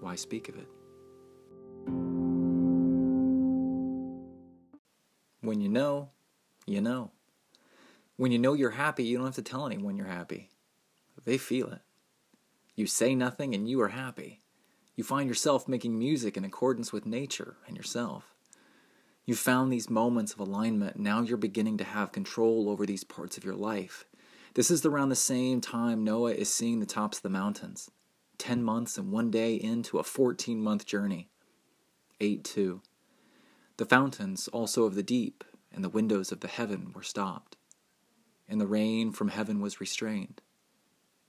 why speak of it? When you know, you know. When you know you're happy, you don't have to tell anyone you're happy. They feel it. You say nothing and you are happy. You find yourself making music in accordance with nature and yourself. You found these moments of alignment. Now you're beginning to have control over these parts of your life. This is around the same time Noah is seeing the tops of the mountains. 10 months and one day into a 14 month journey. 8 2. The fountains also of the deep and the windows of the heaven were stopped, and the rain from heaven was restrained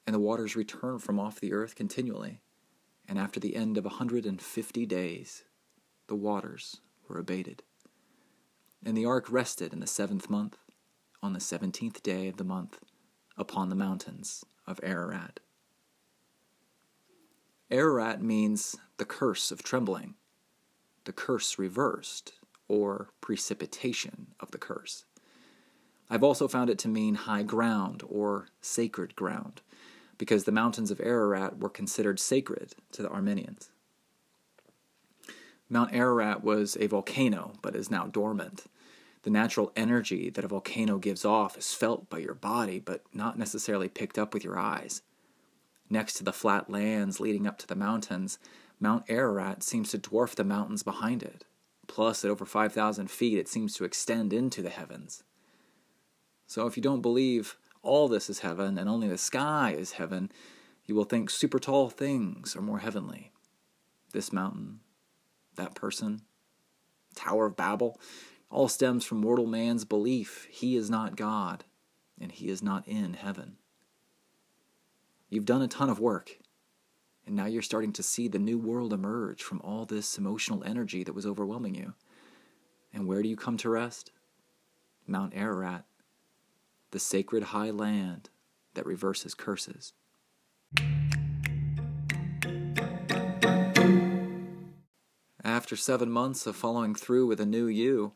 and the waters returned from off the earth continually. And after the end of a hundred and fifty days, the waters were abated. And the ark rested in the seventh month, on the seventeenth day of the month, upon the mountains of Ararat. Ararat means the curse of trembling, the curse reversed, or precipitation of the curse. I've also found it to mean high ground or sacred ground, because the mountains of Ararat were considered sacred to the Armenians. Mount Ararat was a volcano, but is now dormant. The natural energy that a volcano gives off is felt by your body, but not necessarily picked up with your eyes. Next to the flat lands leading up to the mountains, Mount Ararat seems to dwarf the mountains behind it. Plus, at over 5,000 feet, it seems to extend into the heavens. So, if you don't believe all this is heaven and only the sky is heaven, you will think super tall things are more heavenly. This mountain, that person, Tower of Babel, all stems from mortal man's belief he is not God and he is not in heaven. You've done a ton of work, and now you're starting to see the new world emerge from all this emotional energy that was overwhelming you. And where do you come to rest? Mount Ararat the sacred high land that reverses curses. After seven months of following through with a new you,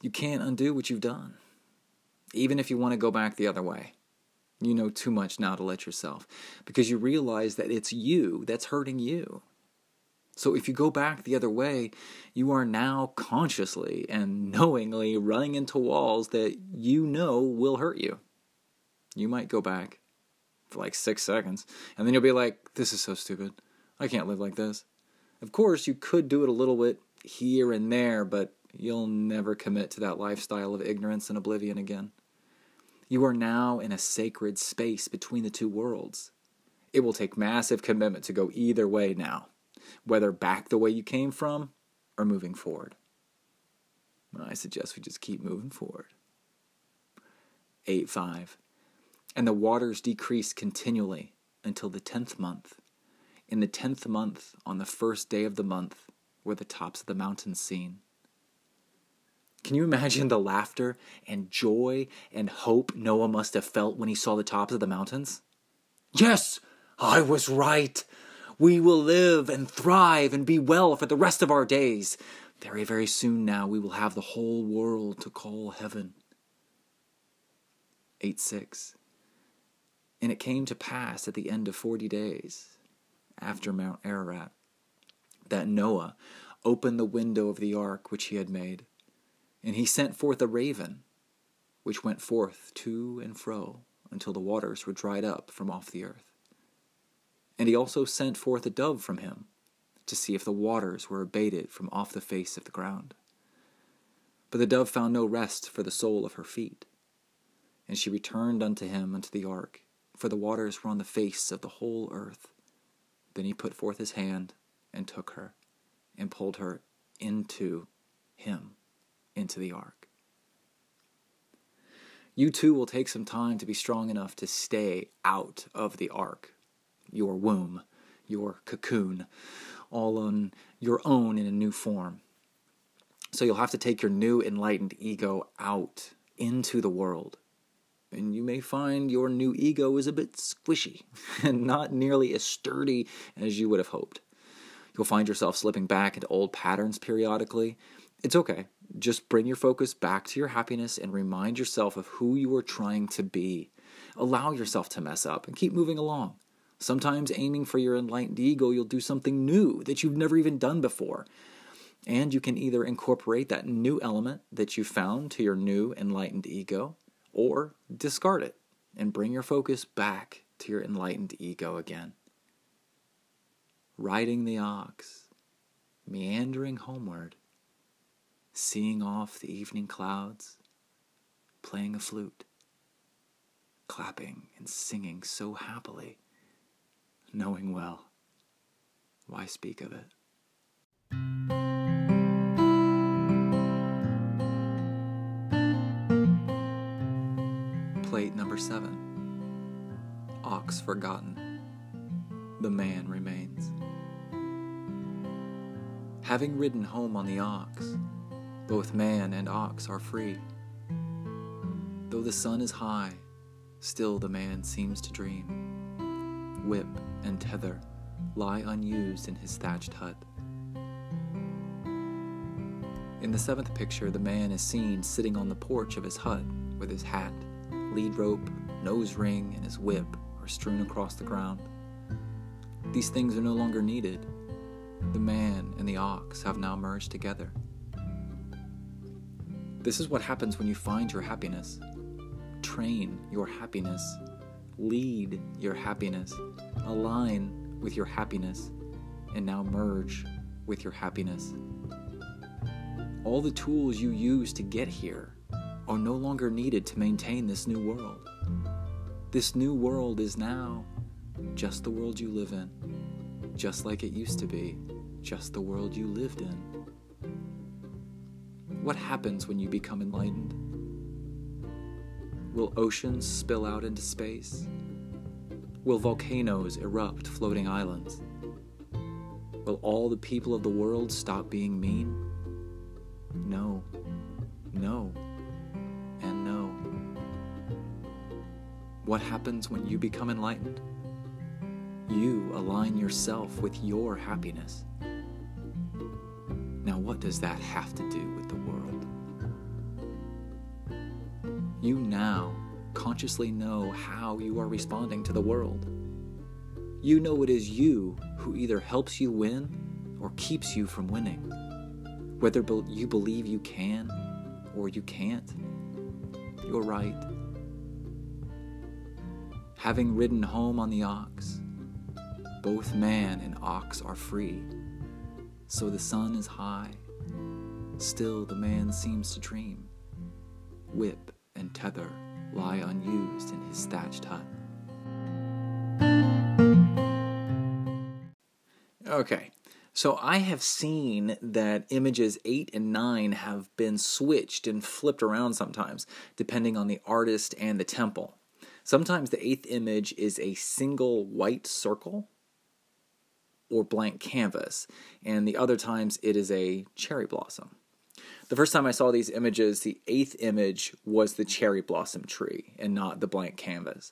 you can't undo what you've done. Even if you want to go back the other way, you know too much now to let yourself because you realize that it's you that's hurting you. So if you go back the other way, you are now consciously and knowingly running into walls that you know will hurt you. You might go back for like six seconds, and then you'll be like, this is so stupid. I can't live like this. Of course, you could do it a little bit here and there, but you'll never commit to that lifestyle of ignorance and oblivion again. You are now in a sacred space between the two worlds. It will take massive commitment to go either way now whether back the way you came from or moving forward. I suggest we just keep moving forward. 8 5. And the waters decreased continually until the tenth month. In the tenth month, on the first day of the month, were the tops of the mountains seen. Can you imagine the laughter and joy and hope Noah must have felt when he saw the tops of the mountains? Yes, I was right. We will live and thrive and be well for the rest of our days. Very, very soon now, we will have the whole world to call heaven. 8 6. And it came to pass at the end of forty days, after Mount Ararat, that Noah opened the window of the ark which he had made, and he sent forth a raven, which went forth to and fro until the waters were dried up from off the earth. And he also sent forth a dove from him, to see if the waters were abated from off the face of the ground. But the dove found no rest for the sole of her feet. And she returned unto him unto the ark, for the waters were on the face of the whole earth. Then he put forth his hand and took her, and pulled her into him, into the ark. You too will take some time to be strong enough to stay out of the ark, your womb, your cocoon, all on your own in a new form. So you'll have to take your new enlightened ego out into the world. And you may find your new ego is a bit squishy <laughs> and not nearly as sturdy as you would have hoped. You'll find yourself slipping back into old patterns periodically. It's okay. Just bring your focus back to your happiness and remind yourself of who you are trying to be. Allow yourself to mess up and keep moving along. Sometimes aiming for your enlightened ego, you'll do something new that you've never even done before. And you can either incorporate that new element that you found to your new enlightened ego, or discard it and bring your focus back to your enlightened ego again. Riding the ox, meandering homeward, seeing off the evening clouds, playing a flute, clapping and singing so happily knowing well. Why speak of it? Plate number seven Ox forgotten. The man remains. Having ridden home on the ox, both man and ox are free. Though the sun is high, still the man seems to dream whip, and tether lie unused in his thatched hut. In the seventh picture, the man is seen sitting on the porch of his hut with his hat, lead rope, nose ring, and his whip are strewn across the ground. These things are no longer needed. The man and the ox have now merged together. This is what happens when you find your happiness. Train your happiness lead your happiness, align with your happiness, and now merge with your happiness. All the tools you use to get here are no longer needed to maintain this new world. This new world is now just the world you live in, just like it used to be, just the world you lived in. What happens when you become enlightened? Will oceans spill out into space? Will volcanoes erupt floating islands? Will all the people of the world stop being mean? No, no, and no. What happens when you become enlightened? You align yourself with your happiness. Now, what does that have to do with the You now consciously know how you are responding to the world. You know it is you who either helps you win or keeps you from winning. Whether you believe you can or you can't, you're right. Having ridden home on the ox, both man and ox are free. So the sun is high, still the man seems to dream. Whip tether lie unused in his thatched hut. Okay, so I have seen that images 8 and 9 have been switched and flipped around sometimes, depending on the artist and the temple. Sometimes the eighth image is a single white circle or blank canvas, and the other times it is a cherry blossom. The first time I saw these images, the eighth image was the cherry blossom tree and not the blank canvas.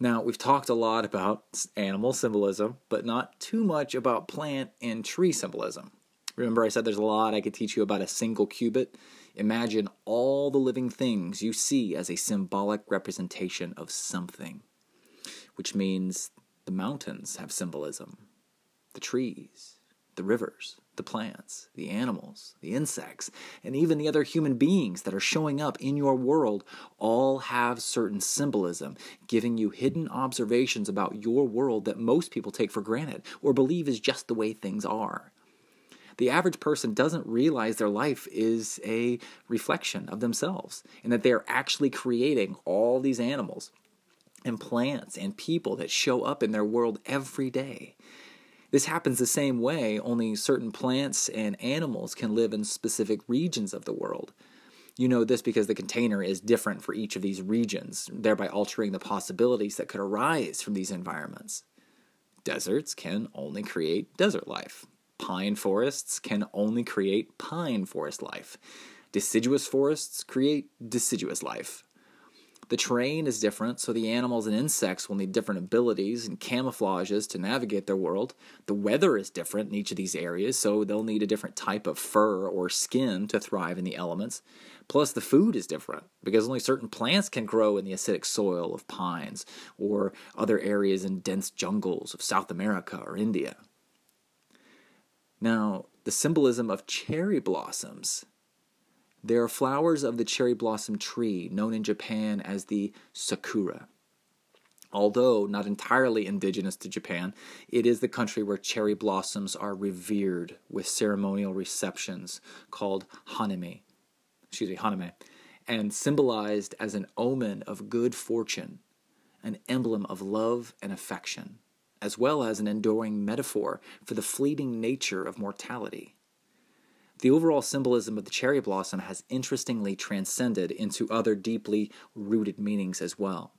Now, we've talked a lot about animal symbolism, but not too much about plant and tree symbolism. Remember, I said there's a lot I could teach you about a single cubit? Imagine all the living things you see as a symbolic representation of something. which means the mountains have symbolism, the trees, the rivers, the plants, the animals, the insects, and even the other human beings that are showing up in your world all have certain symbolism, giving you hidden observations about your world that most people take for granted or believe is just the way things are. The average person doesn't realize their life is a reflection of themselves and that they are actually creating all these animals and plants and people that show up in their world every day. This happens the same way, only certain plants and animals can live in specific regions of the world. You know this because the container is different for each of these regions, thereby altering the possibilities that could arise from these environments. Deserts can only create desert life. Pine forests can only create pine forest life. Deciduous forests create deciduous life. The terrain is different, so the animals and insects will need different abilities and camouflages to navigate their world. The weather is different in each of these areas, so they'll need a different type of fur or skin to thrive in the elements. Plus, the food is different because only certain plants can grow in the acidic soil of pines or other areas in dense jungles of South America or India. Now, the symbolism of cherry blossoms there are flowers of the cherry blossom tree, known in Japan as the sakura. Although not entirely indigenous to Japan, it is the country where cherry blossoms are revered with ceremonial receptions called hanami, excuse me, haname, and symbolized as an omen of good fortune, an emblem of love and affection, as well as an enduring metaphor for the fleeting nature of mortality. The overall symbolism of the cherry blossom has interestingly transcended into other deeply rooted meanings as well.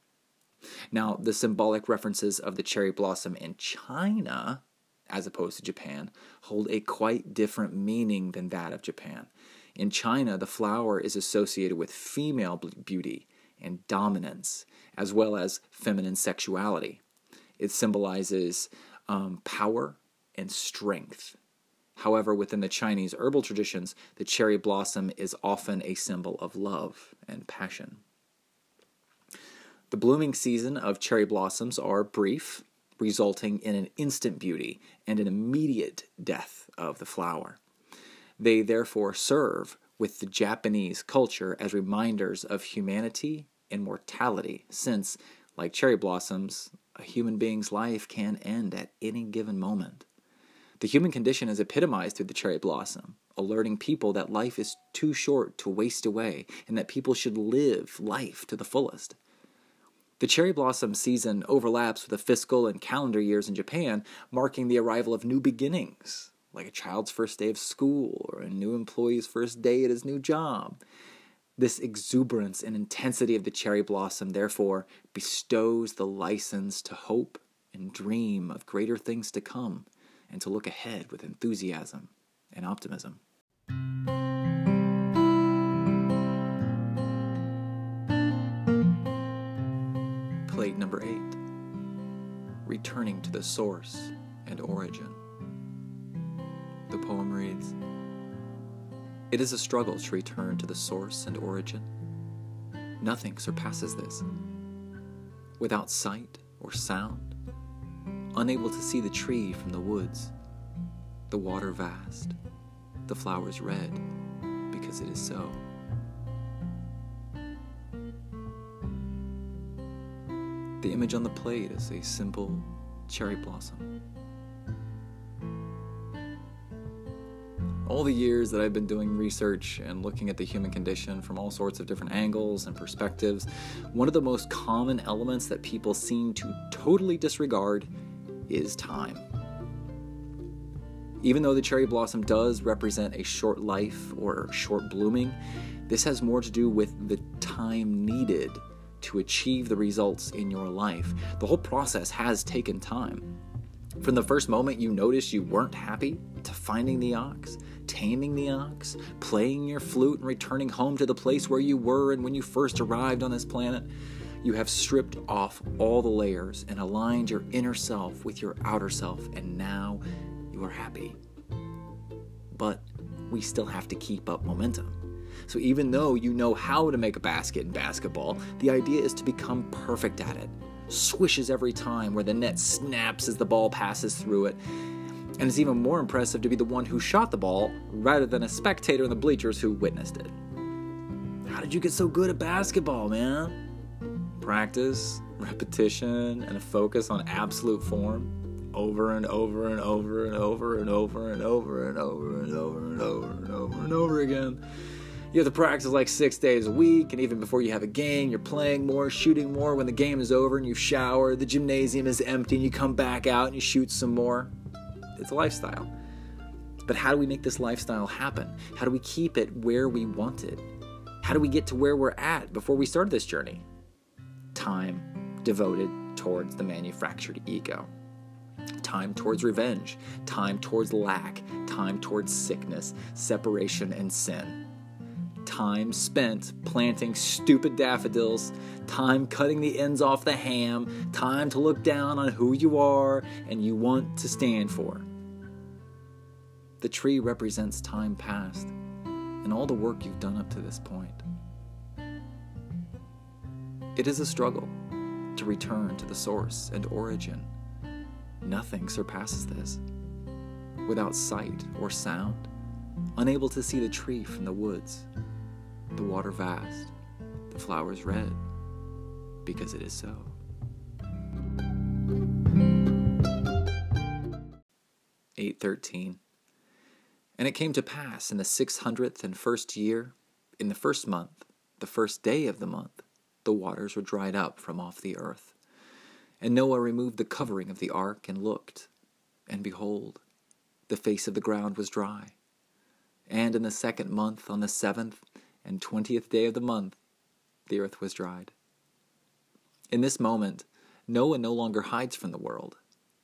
Now, the symbolic references of the cherry blossom in China, as opposed to Japan, hold a quite different meaning than that of Japan. In China, the flower is associated with female beauty and dominance, as well as feminine sexuality. It symbolizes um, power and strength. However, within the Chinese herbal traditions, the cherry blossom is often a symbol of love and passion. The blooming season of cherry blossoms are brief, resulting in an instant beauty and an immediate death of the flower. They therefore serve with the Japanese culture as reminders of humanity and mortality, since, like cherry blossoms, a human being's life can end at any given moment. The human condition is epitomized through the cherry blossom, alerting people that life is too short to waste away and that people should live life to the fullest. The cherry blossom season overlaps with the fiscal and calendar years in Japan, marking the arrival of new beginnings, like a child's first day of school or a new employee's first day at his new job. This exuberance and intensity of the cherry blossom, therefore, bestows the license to hope and dream of greater things to come and to look ahead with enthusiasm and optimism. Plate number eight Returning to the Source and Origin. The poem reads It is a struggle to return to the source and origin. Nothing surpasses this. Without sight or sound, unable to see the tree from the woods, the water vast, the flowers red, because it is so. The image on the plate is a simple cherry blossom. All the years that I've been doing research and looking at the human condition from all sorts of different angles and perspectives, one of the most common elements that people seem to totally disregard is time. Even though the cherry blossom does represent a short life or short blooming, this has more to do with the time needed to achieve the results in your life. The whole process has taken time. From the first moment you noticed you weren't happy, to finding the ox, taming the ox, playing your flute, and returning home to the place where you were and when you first arrived on this planet, you have stripped off all the layers and aligned your inner self with your outer self, and now you are happy. But we still have to keep up momentum. So, even though you know how to make a basket in basketball, the idea is to become perfect at it. swishes every time, where the net snaps as the ball passes through it. And it's even more impressive to be the one who shot the ball rather than a spectator in the bleachers who witnessed it. How did you get so good at basketball, man? Practice, repetition, and a focus on absolute form over and over and over and over and over and over and over and over and over and over and over again. You have to practice like six days a week, and even before you have a game, you're playing more, shooting more. When the game is over and you shower, the gymnasium is empty, and you come back out and you shoot some more. It's a lifestyle. But how do we make this lifestyle happen? How do we keep it where we want it? How do we get to where we're at before we start this journey? Time devoted towards the manufactured ego. Time towards revenge, time towards lack, time towards sickness, separation, and sin time spent planting stupid daffodils, time cutting the ends off the ham, time to look down on who you are and you want to stand for. The tree represents time past and all the work you've done up to this point. It is a struggle to return to the source and origin. Nothing surpasses this. Without sight or sound, unable to see the tree from the woods, the water vast, the flowers red, because it is so. Eight thirteen. And it came to pass in the six hundredth and first year, in the first month, the first day of the month, the waters were dried up from off the earth. And Noah removed the covering of the ark and looked, and behold, the face of the ground was dry. And in the second month, on the seventh, and twentieth day of the month, the earth was dried. In this moment, Noah no longer hides from the world.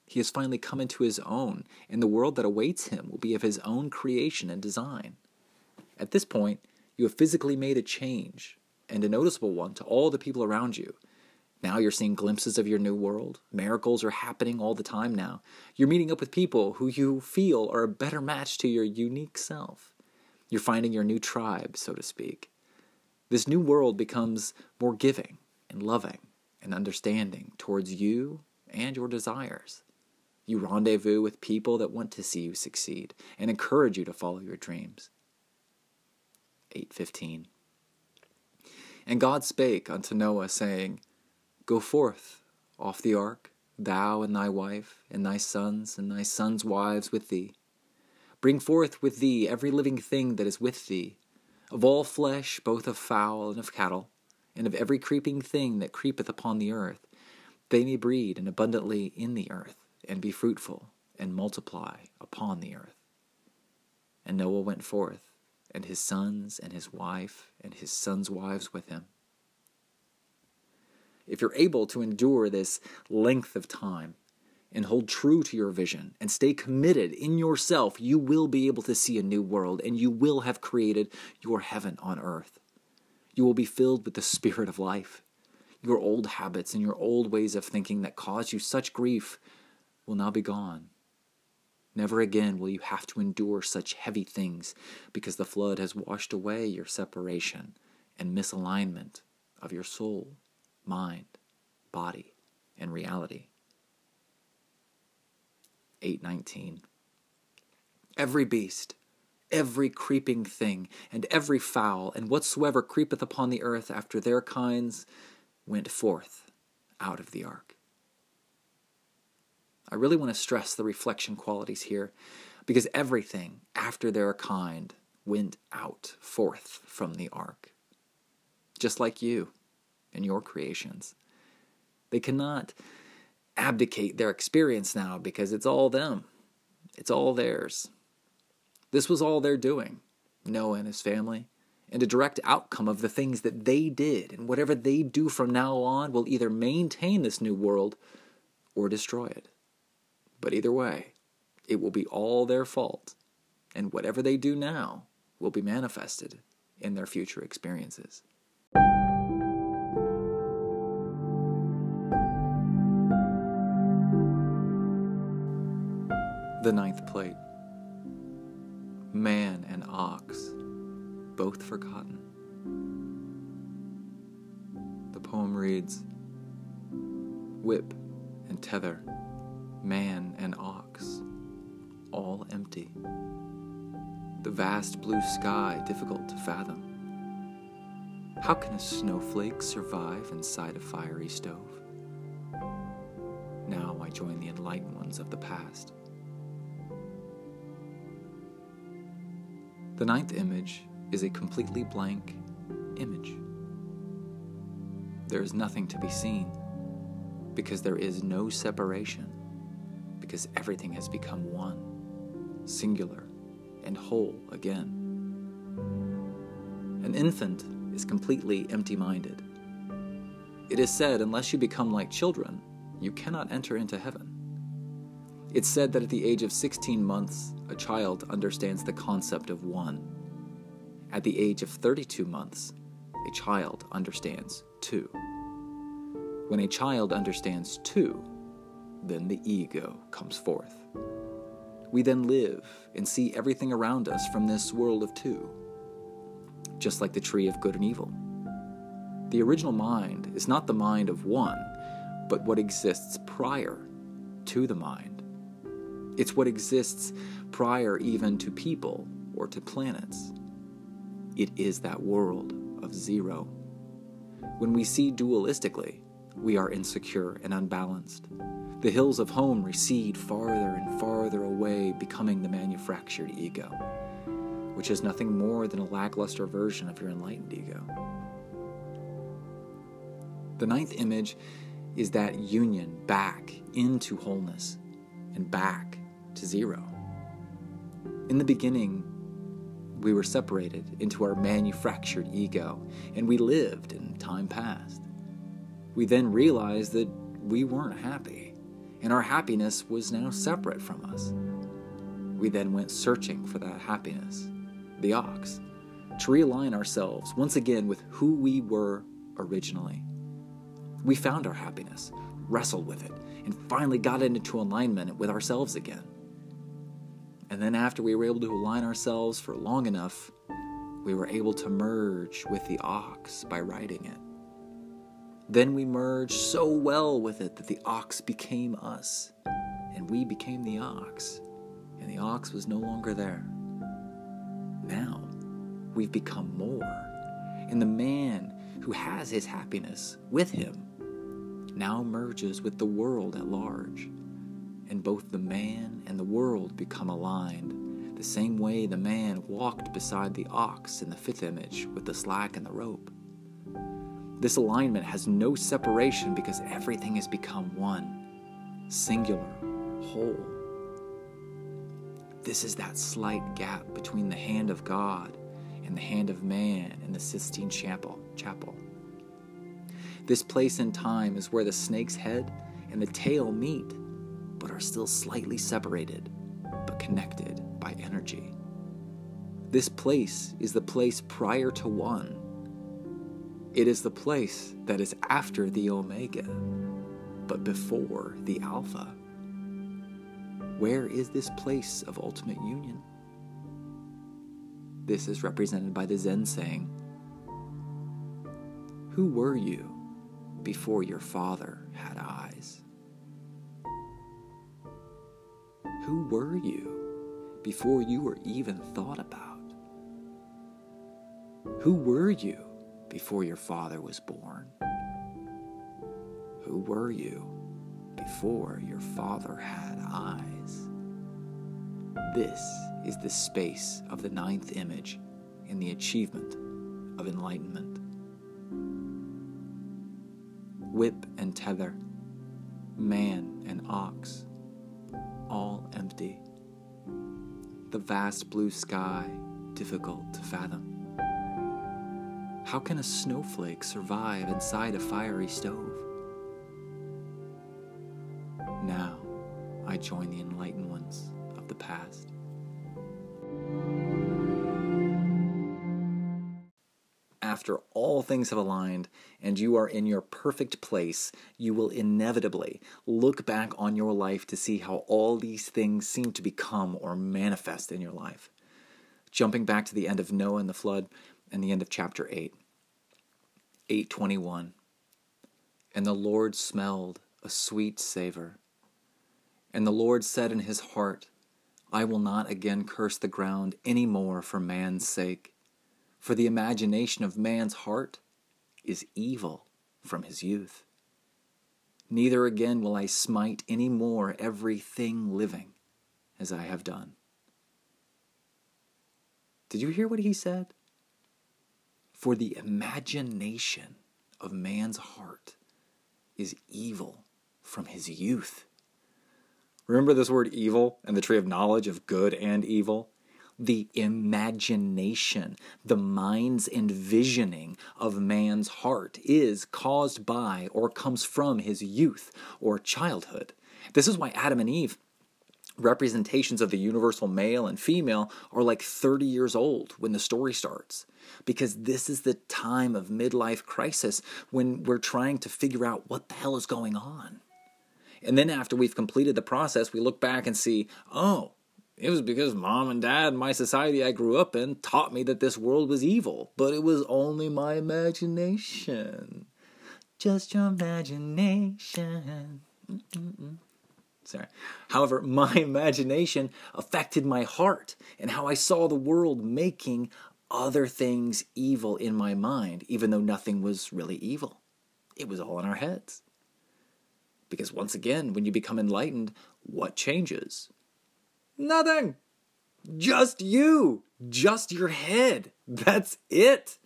He has finally come into his own, and the world that awaits him will be of his own creation and design. At this point, you have physically made a change, and a noticeable one to all the people around you. Now you're seeing glimpses of your new world. Miracles are happening all the time now. You're meeting up with people who you feel are a better match to your unique self. You're finding your new tribe, so to speak. This new world becomes more giving and loving and understanding towards you and your desires. You rendezvous with people that want to see you succeed and encourage you to follow your dreams. 8:15 And God spake unto Noah saying, Go forth off the ark, thou and thy wife, and thy sons and thy sons' wives with thee, Bring forth with thee every living thing that is with thee, of all flesh, both of fowl and of cattle, and of every creeping thing that creepeth upon the earth. They may breed and abundantly in the earth, and be fruitful, and multiply upon the earth. And Noah went forth, and his sons, and his wife, and his sons' wives with him. If you're able to endure this length of time, and hold true to your vision and stay committed in yourself, you will be able to see a new world and you will have created your heaven on earth. You will be filled with the spirit of life. Your old habits and your old ways of thinking that caused you such grief will now be gone. Never again will you have to endure such heavy things because the flood has washed away your separation and misalignment of your soul, mind, body, and reality. 8:19 Every beast every creeping thing and every fowl and whatsoever creepeth upon the earth after their kinds went forth out of the ark. I really want to stress the reflection qualities here because everything after their kind went out forth from the ark. Just like you and your creations. They cannot abdicate their experience now because it's all them. It's all theirs. This was all they're doing, Noah and his family, and a direct outcome of the things that they did. And whatever they do from now on will either maintain this new world or destroy it. But either way, it will be all their fault, and whatever they do now will be manifested in their future experiences. The ninth plate. Man and ox, both forgotten. The poem reads whip and tether, man and ox, all empty. The vast blue sky difficult to fathom. How can a snowflake survive inside a fiery stove? Now I join the enlightened ones of the past. The ninth image is a completely blank image. There is nothing to be seen because there is no separation, because everything has become one, singular, and whole again. An infant is completely empty minded. It is said, unless you become like children, you cannot enter into heaven. It's said that at the age of 16 months, a child understands the concept of one. At the age of 32 months, a child understands two. When a child understands two, then the ego comes forth. We then live and see everything around us from this world of two, just like the tree of good and evil. The original mind is not the mind of one, but what exists prior to the mind. It's what exists prior even to people or to planets. It is that world of zero. When we see dualistically, we are insecure and unbalanced. The hills of home recede farther and farther away, becoming the manufactured ego, which is nothing more than a lackluster version of your enlightened ego. The ninth image is that union back into wholeness and back to zero. In the beginning, we were separated into our manufactured ego, and we lived in time past. We then realized that we weren't happy, and our happiness was now separate from us. We then went searching for that happiness, the ox, to realign ourselves once again with who we were originally. We found our happiness, wrestled with it, and finally got it into alignment with ourselves again. And then, after we were able to align ourselves for long enough, we were able to merge with the ox by riding it. Then we merged so well with it that the ox became us, and we became the ox, and the ox was no longer there. Now, we've become more, and the man who has his happiness with him now merges with the world at large and both the man and the world become aligned, the same way the man walked beside the ox in the fifth image with the slack and the rope. This alignment has no separation because everything has become one, singular, whole. This is that slight gap between the hand of God and the hand of man in the Sistine Chapel. chapel. This place in time is where the snake's head and the tail meet but are still slightly separated, but connected by energy. This place is the place prior to one. It is the place that is after the Omega, but before the Alpha. Where is this place of ultimate union? This is represented by the Zen saying, Who were you before your father had eyes? Who were you before you were even thought about? Who were you before your father was born? Who were you before your father had eyes? This is the space of the ninth image in the achievement of enlightenment. Whip and tether, man and ox, all empty. The vast blue sky difficult to fathom. How can a snowflake survive inside a fiery stove? Now I join the enlightened ones of the past. after all things have aligned and you are in your perfect place, you will inevitably look back on your life to see how all these things seem to become or manifest in your life. Jumping back to the end of Noah and the flood and the end of chapter 8. 821. And the Lord smelled a sweet savor. And the Lord said in his heart, I will not again curse the ground any more for man's sake, for the imagination of man's heart is evil from his youth. Neither again will I smite any more every thing living as I have done. Did you hear what he said? For the imagination of man's heart is evil from his youth. Remember this word evil and the tree of knowledge of good and evil? The imagination, the mind's envisioning of man's heart is caused by or comes from his youth or childhood. This is why Adam and Eve representations of the universal male and female are like 30 years old when the story starts because this is the time of midlife crisis when we're trying to figure out what the hell is going on. And then after we've completed the process, we look back and see, oh, it was because mom and dad, my society I grew up in, taught me that this world was evil, but it was only my imagination. Just your imagination. Mm-mm-mm. Sorry. However, <laughs> my imagination affected my heart and how I saw the world making other things evil in my mind, even though nothing was really evil. It was all in our heads. Because once again, when you become enlightened, what changes? Nothing. Just you. Just your head. That's it.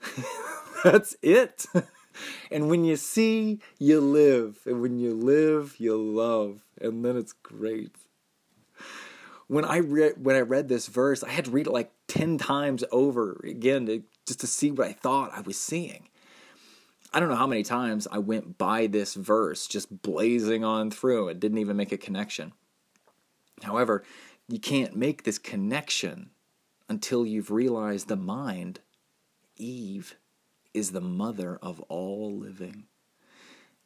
<laughs> That's it. <laughs> <laughs> and when you see, you live. And when you live, you love. And then it's great. When I read when I read this verse, I had to read it like 10 times over again to, just to see what I thought I was seeing. I don't know how many times I went by this verse just blazing on through. It didn't even make a connection. However, you can't make this connection until you've realized the mind, Eve, is the mother of all living.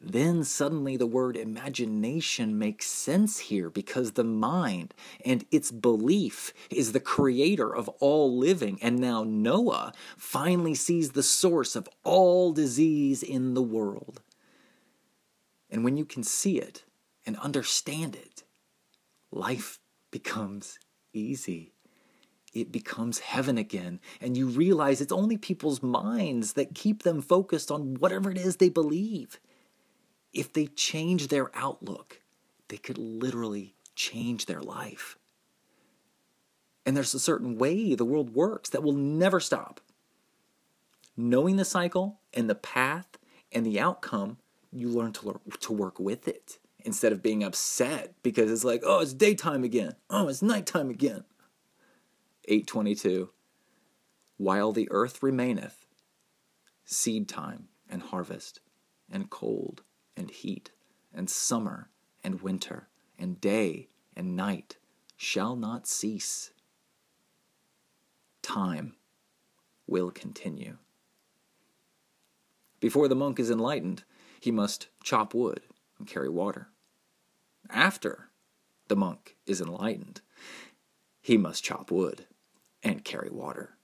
Then suddenly the word imagination makes sense here because the mind and its belief is the creator of all living. And now Noah finally sees the source of all disease in the world. And when you can see it and understand it, life becomes easy. It becomes heaven again, and you realize it's only people's minds that keep them focused on whatever it is they believe if they change their outlook, they could literally change their life. And there's a certain way the world works that will never stop. Knowing the cycle and the path and the outcome, you learn to, learn, to work with it instead of being upset because it's like, oh, it's daytime again. Oh, it's nighttime again. 822 While the earth remaineth, seed time and harvest, and cold and heat, and summer and winter, and day and night shall not cease. Time will continue. Before the monk is enlightened, he must chop wood and carry water. After the monk is enlightened, he must chop wood and carry water.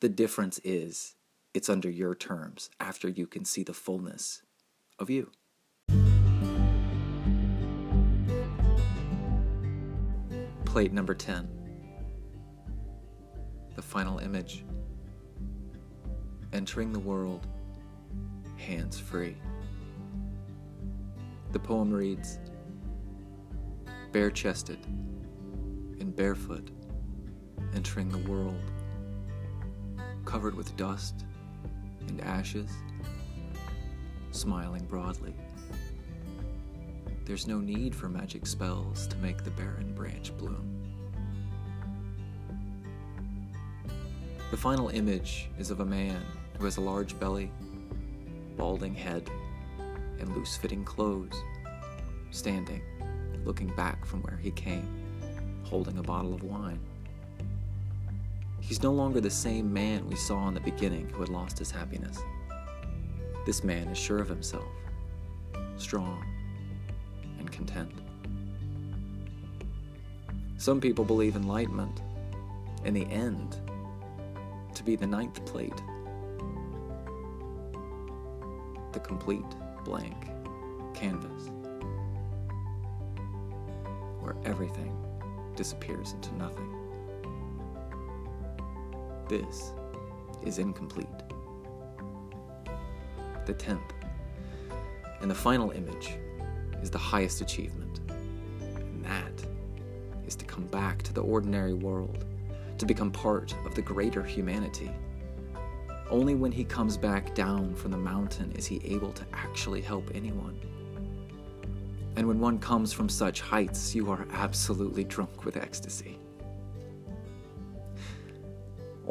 The difference is it's under your terms after you can see the fullness of you. Plate number 10. The final image. Entering the world, hands free. The poem reads Bare chested and barefoot, entering the world, covered with dust and ashes smiling broadly. There's no need for magic spells to make the barren branch bloom. The final image is of a man who has a large belly, balding head, and loose fitting clothes, standing, looking back from where he came, holding a bottle of wine. He's no longer the same man we saw in the beginning who had lost his happiness. This man is sure of himself, strong, and content. Some people believe enlightenment, in the end, to be the ninth plate, the complete blank canvas where everything disappears into nothing. This is incomplete. The tenth and the final image is the highest achievement, and that is to come back to the ordinary world, to become part of the greater humanity. Only when he comes back down from the mountain is he able to actually help anyone. And when one comes from such heights, you are absolutely drunk with ecstasy.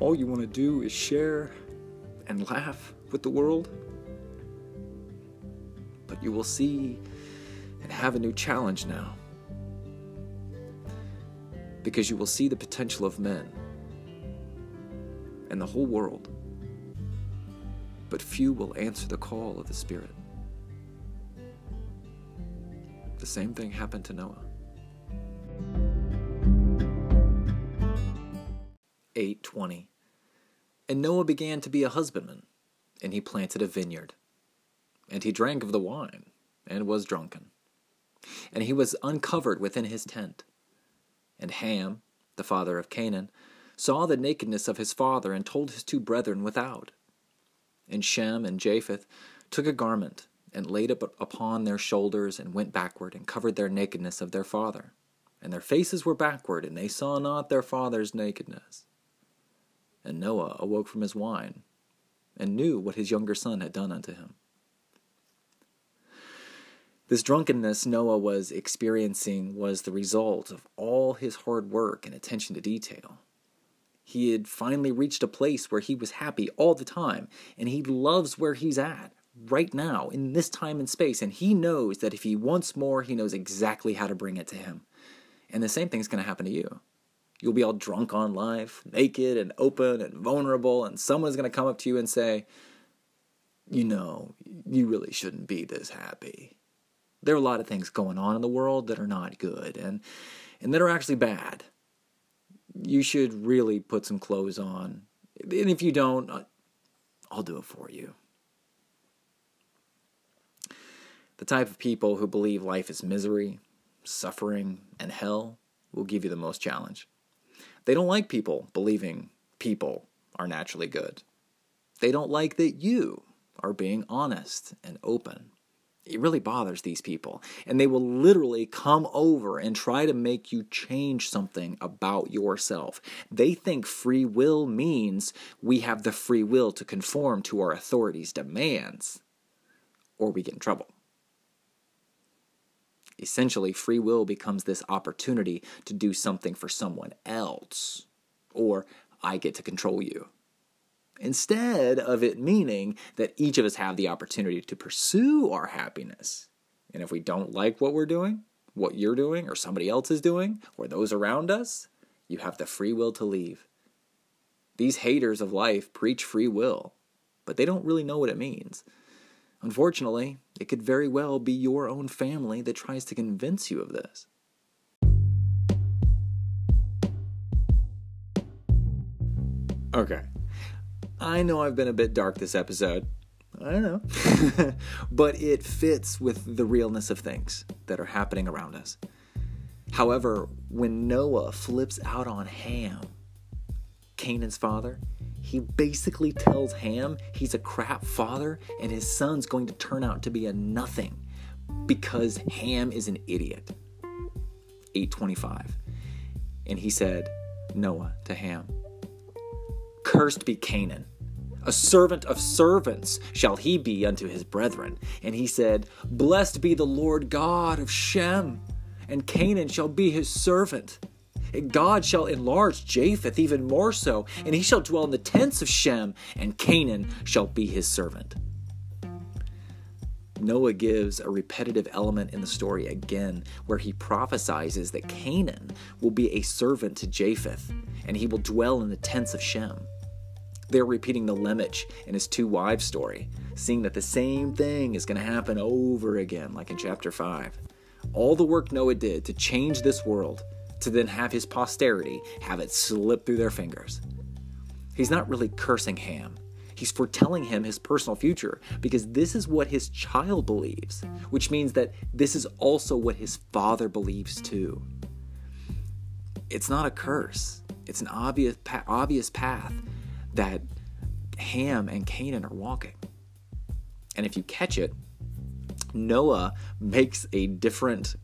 All you want to do is share and laugh with the world. But you will see and have a new challenge now. Because you will see the potential of men and the whole world. But few will answer the call of the Spirit. The same thing happened to Noah. 820. And Noah began to be a husbandman, and he planted a vineyard. And he drank of the wine, and was drunken. And he was uncovered within his tent. And Ham, the father of Canaan, saw the nakedness of his father, and told his two brethren without. And Shem and Japheth took a garment, and laid it upon their shoulders, and went backward, and covered their nakedness of their father. And their faces were backward, and they saw not their father's nakedness. And Noah awoke from his wine, and knew what his younger son had done unto him. This drunkenness Noah was experiencing was the result of all his hard work and attention to detail. He had finally reached a place where he was happy all the time, and he loves where he's at right now in this time and space. And he knows that if he wants more, he knows exactly how to bring it to him. And the same thing's going to happen to you. You'll be all drunk on life, naked and open and vulnerable, and someone's going to come up to you and say, You know, you really shouldn't be this happy. There are a lot of things going on in the world that are not good and, and that are actually bad. You should really put some clothes on. And if you don't, uh, I'll do it for you. The type of people who believe life is misery, suffering, and hell will give you the most challenge. They don't like people believing people are naturally good. They don't like that you are being honest and open. It really bothers these people. And they will literally come over and try to make you change something about yourself. They think free will means we have the free will to conform to our authority's demands, or we get in trouble. Essentially, free will becomes this opportunity to do something for someone else, or I get to control you. Instead of it meaning that each of us have the opportunity to pursue our happiness. And if we don't like what we're doing, what you're doing, or somebody else is doing, or those around us, you have the free will to leave. These haters of life preach free will, but they don't really know what it means. Unfortunately, it could very well be your own family that tries to convince you of this. Okay. I know I've been a bit dark this episode. I don't know. <laughs> but it fits with the realness of things that are happening around us. However, when Noah flips out on Ham, Canaan's father, he basically tells Ham he's a crap father and his son's going to turn out to be a nothing because Ham is an idiot. 825. And he said, Noah to Ham, Cursed be Canaan. A servant of servants shall he be unto his brethren. And he said, Blessed be the Lord God of Shem, and Canaan shall be his servant. God shall enlarge Japheth even more so, and he shall dwell in the tents of Shem, and Canaan shall be his servant. Noah gives a repetitive element in the story again, where he prophesies that Canaan will be a servant to Japheth, and he will dwell in the tents of Shem. They're repeating the Lamech and his two wives story, seeing that the same thing is going to happen over again, like in chapter 5. All the work Noah did to change this world to then have his posterity have it slip through their fingers. He's not really cursing Ham. He's foretelling him his personal future because this is what his child believes, which means that this is also what his father believes too. It's not a curse, it's an obvious, obvious path that Ham and Canaan are walking. And if you catch it, Noah makes a different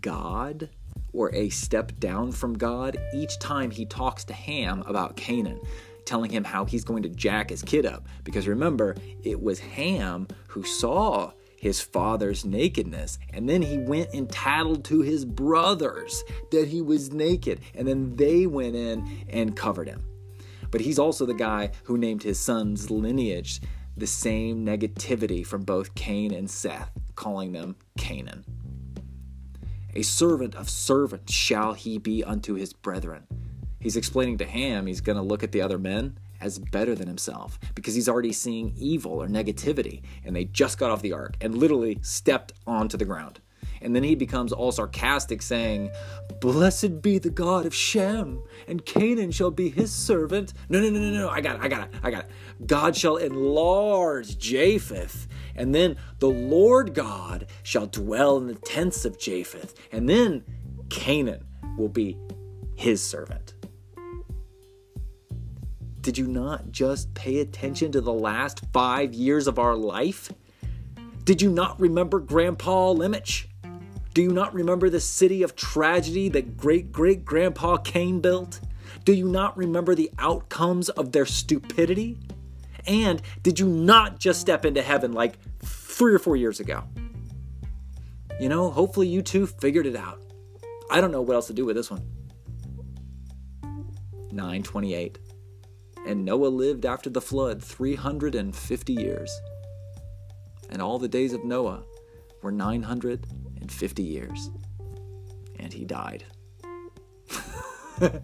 God or a step down from God each time he talks to Ham about Canaan, telling him how he's going to jack his kid up. Because remember, it was Ham who saw his father's nakedness. And then he went and tattled to his brothers that he was naked. And then they went in and covered him. But he's also the guy who named his son's lineage the same negativity from both Cain and Seth, calling them Canaan. A servant of servants shall he be unto his brethren. He's explaining to Ham he's going to look at the other men as better than himself because he's already seeing evil or negativity and they just got off the ark and literally stepped onto the ground. And then he becomes all sarcastic, saying, Blessed be the God of Shem, and Canaan shall be his servant. No, no, no, no, no, I got it, I got it, I got it. God shall enlarge Japheth, and then the Lord God shall dwell in the tents of Japheth, and then Canaan will be his servant. Did you not just pay attention to the last five years of our life? Did you not remember Grandpa Lamech? Do you not remember the city of tragedy that great great grandpa Cain built? Do you not remember the outcomes of their stupidity? And did you not just step into heaven like three or four years ago? You know, hopefully you two figured it out. I don't know what else to do with this one. 928. And Noah lived after the flood 350 years. And all the days of Noah were 950 years. And he died. <laughs> but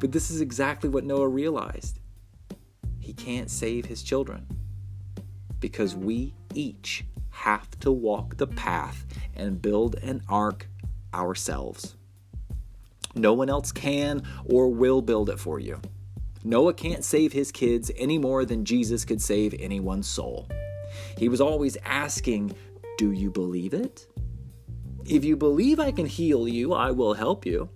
this is exactly what Noah realized. He can't save his children because we each have to walk the path and build an ark ourselves. No one else can or will build it for you. Noah can't save his kids any more than Jesus could save anyone's soul. He was always asking do you believe it? If you believe I can heal you, I will help you.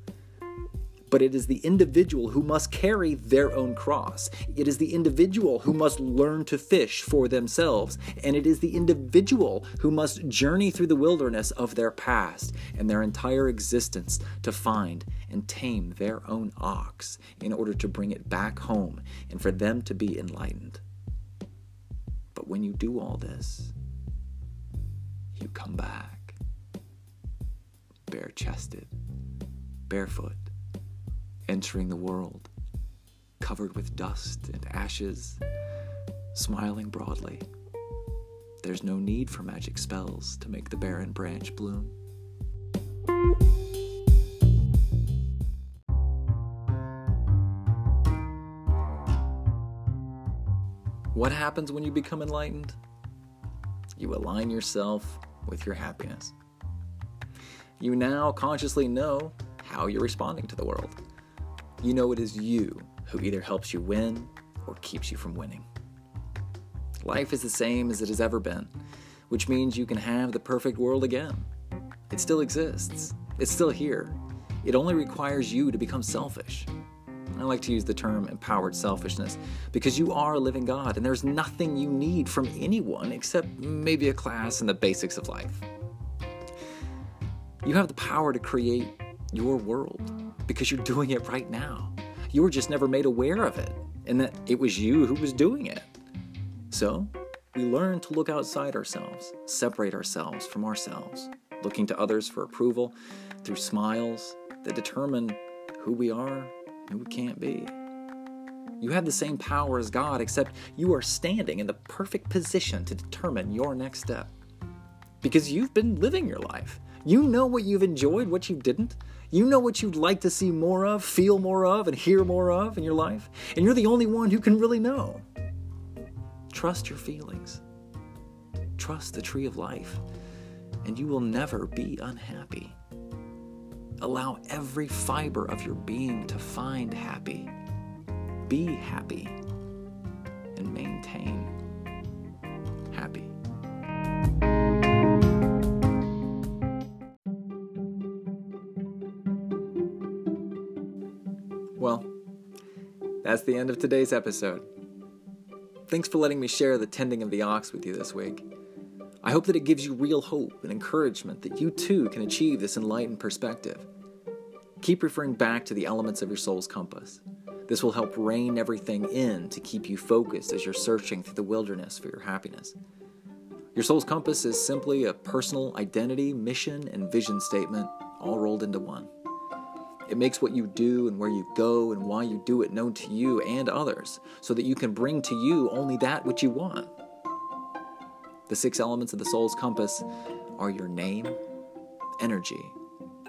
But it is the individual who must carry their own cross. It is the individual who must learn to fish for themselves. And it is the individual who must journey through the wilderness of their past and their entire existence to find and tame their own ox in order to bring it back home and for them to be enlightened. But when you do all this, you come back. Bare chested, barefoot, entering the world, covered with dust and ashes, smiling broadly. There's no need for magic spells to make the barren branch bloom. What happens when you become enlightened? You align yourself with your happiness. You now consciously know how you're responding to the world. You know it is you who either helps you win or keeps you from winning. Life is the same as it has ever been, which means you can have the perfect world again. It still exists, it's still here. It only requires you to become selfish. I like to use the term empowered selfishness because you are a living God and there's nothing you need from anyone except maybe a class and the basics of life. You have the power to create your world because you're doing it right now. You were just never made aware of it and that it was you who was doing it. So, we learn to look outside ourselves, separate ourselves from ourselves, looking to others for approval through smiles that determine who we are and who we can't be. You have the same power as God, except you are standing in the perfect position to determine your next step. Because you've been living your life. You know what you've enjoyed, what you didn't. You know what you'd like to see more of, feel more of, and hear more of in your life, and you're the only one who can really know. Trust your feelings. Trust the tree of life, and you will never be unhappy. Allow every fiber of your being to find happy. Be happy and maintain happy. That's the end of today's episode. Thanks for letting me share the tending of the ox with you this week. I hope that it gives you real hope and encouragement that you too can achieve this enlightened perspective. Keep referring back to the elements of your soul's compass. This will help rein everything in to keep you focused as you're searching through the wilderness for your happiness. Your soul's compass is simply a personal identity, mission, and vision statement all rolled into one. It makes what you do and where you go and why you do it known to you and others, so that you can bring to you only that which you want. The six elements of the soul's compass are your name, energy,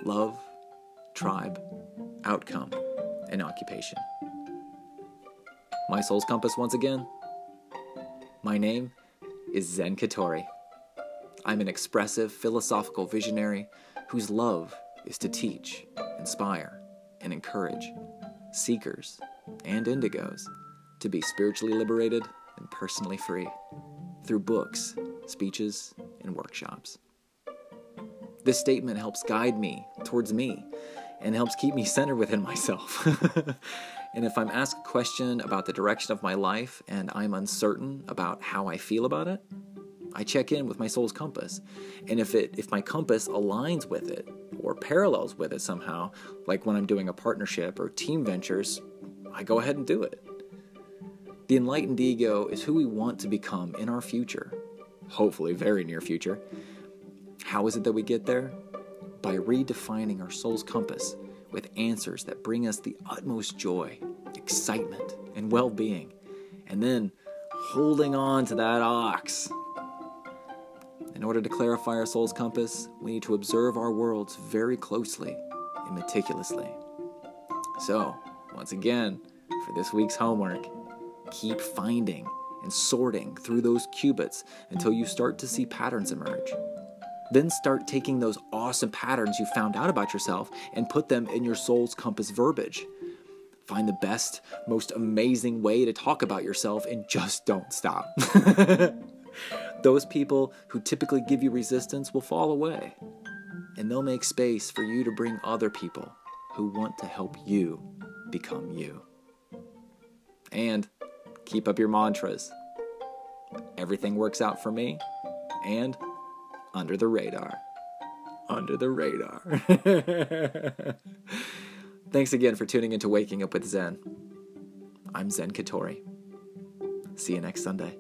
love, tribe, outcome, and occupation. My soul's compass, once again. My name is Zen Katori. I'm an expressive, philosophical visionary whose love is to teach, inspire, and encourage seekers and indigos to be spiritually liberated and personally free through books, speeches, and workshops. This statement helps guide me towards me and helps keep me centered within myself. <laughs> and if I'm asked a question about the direction of my life and I'm uncertain about how I feel about it, I check in with my soul's compass. And if it if my compass aligns with it or parallels with it somehow, like when I'm doing a partnership or team ventures, I go ahead and do it. The enlightened ego is who we want to become in our future, hopefully very near future. How is it that we get there? by redefining our soul's compass with answers that bring us the utmost joy, excitement, and well being, and then holding on to that ox. In order to clarify our soul's compass, we need to observe our worlds very closely and meticulously. So, once again, for this week's homework, keep finding and sorting through those cubits until you start to see patterns emerge. Then start taking those awesome patterns you found out about yourself and put them in your soul's compass verbiage. Find the best, most amazing way to talk about yourself and just don't stop. <laughs> those people who typically give you resistance will fall away, and they'll make space for you to bring other people who want to help you become you. And keep up your mantras. Everything works out for me, and under the radar. Under the radar. <laughs> Thanks again for tuning into Waking Up with Zen. I'm Zen Katori. See you next Sunday.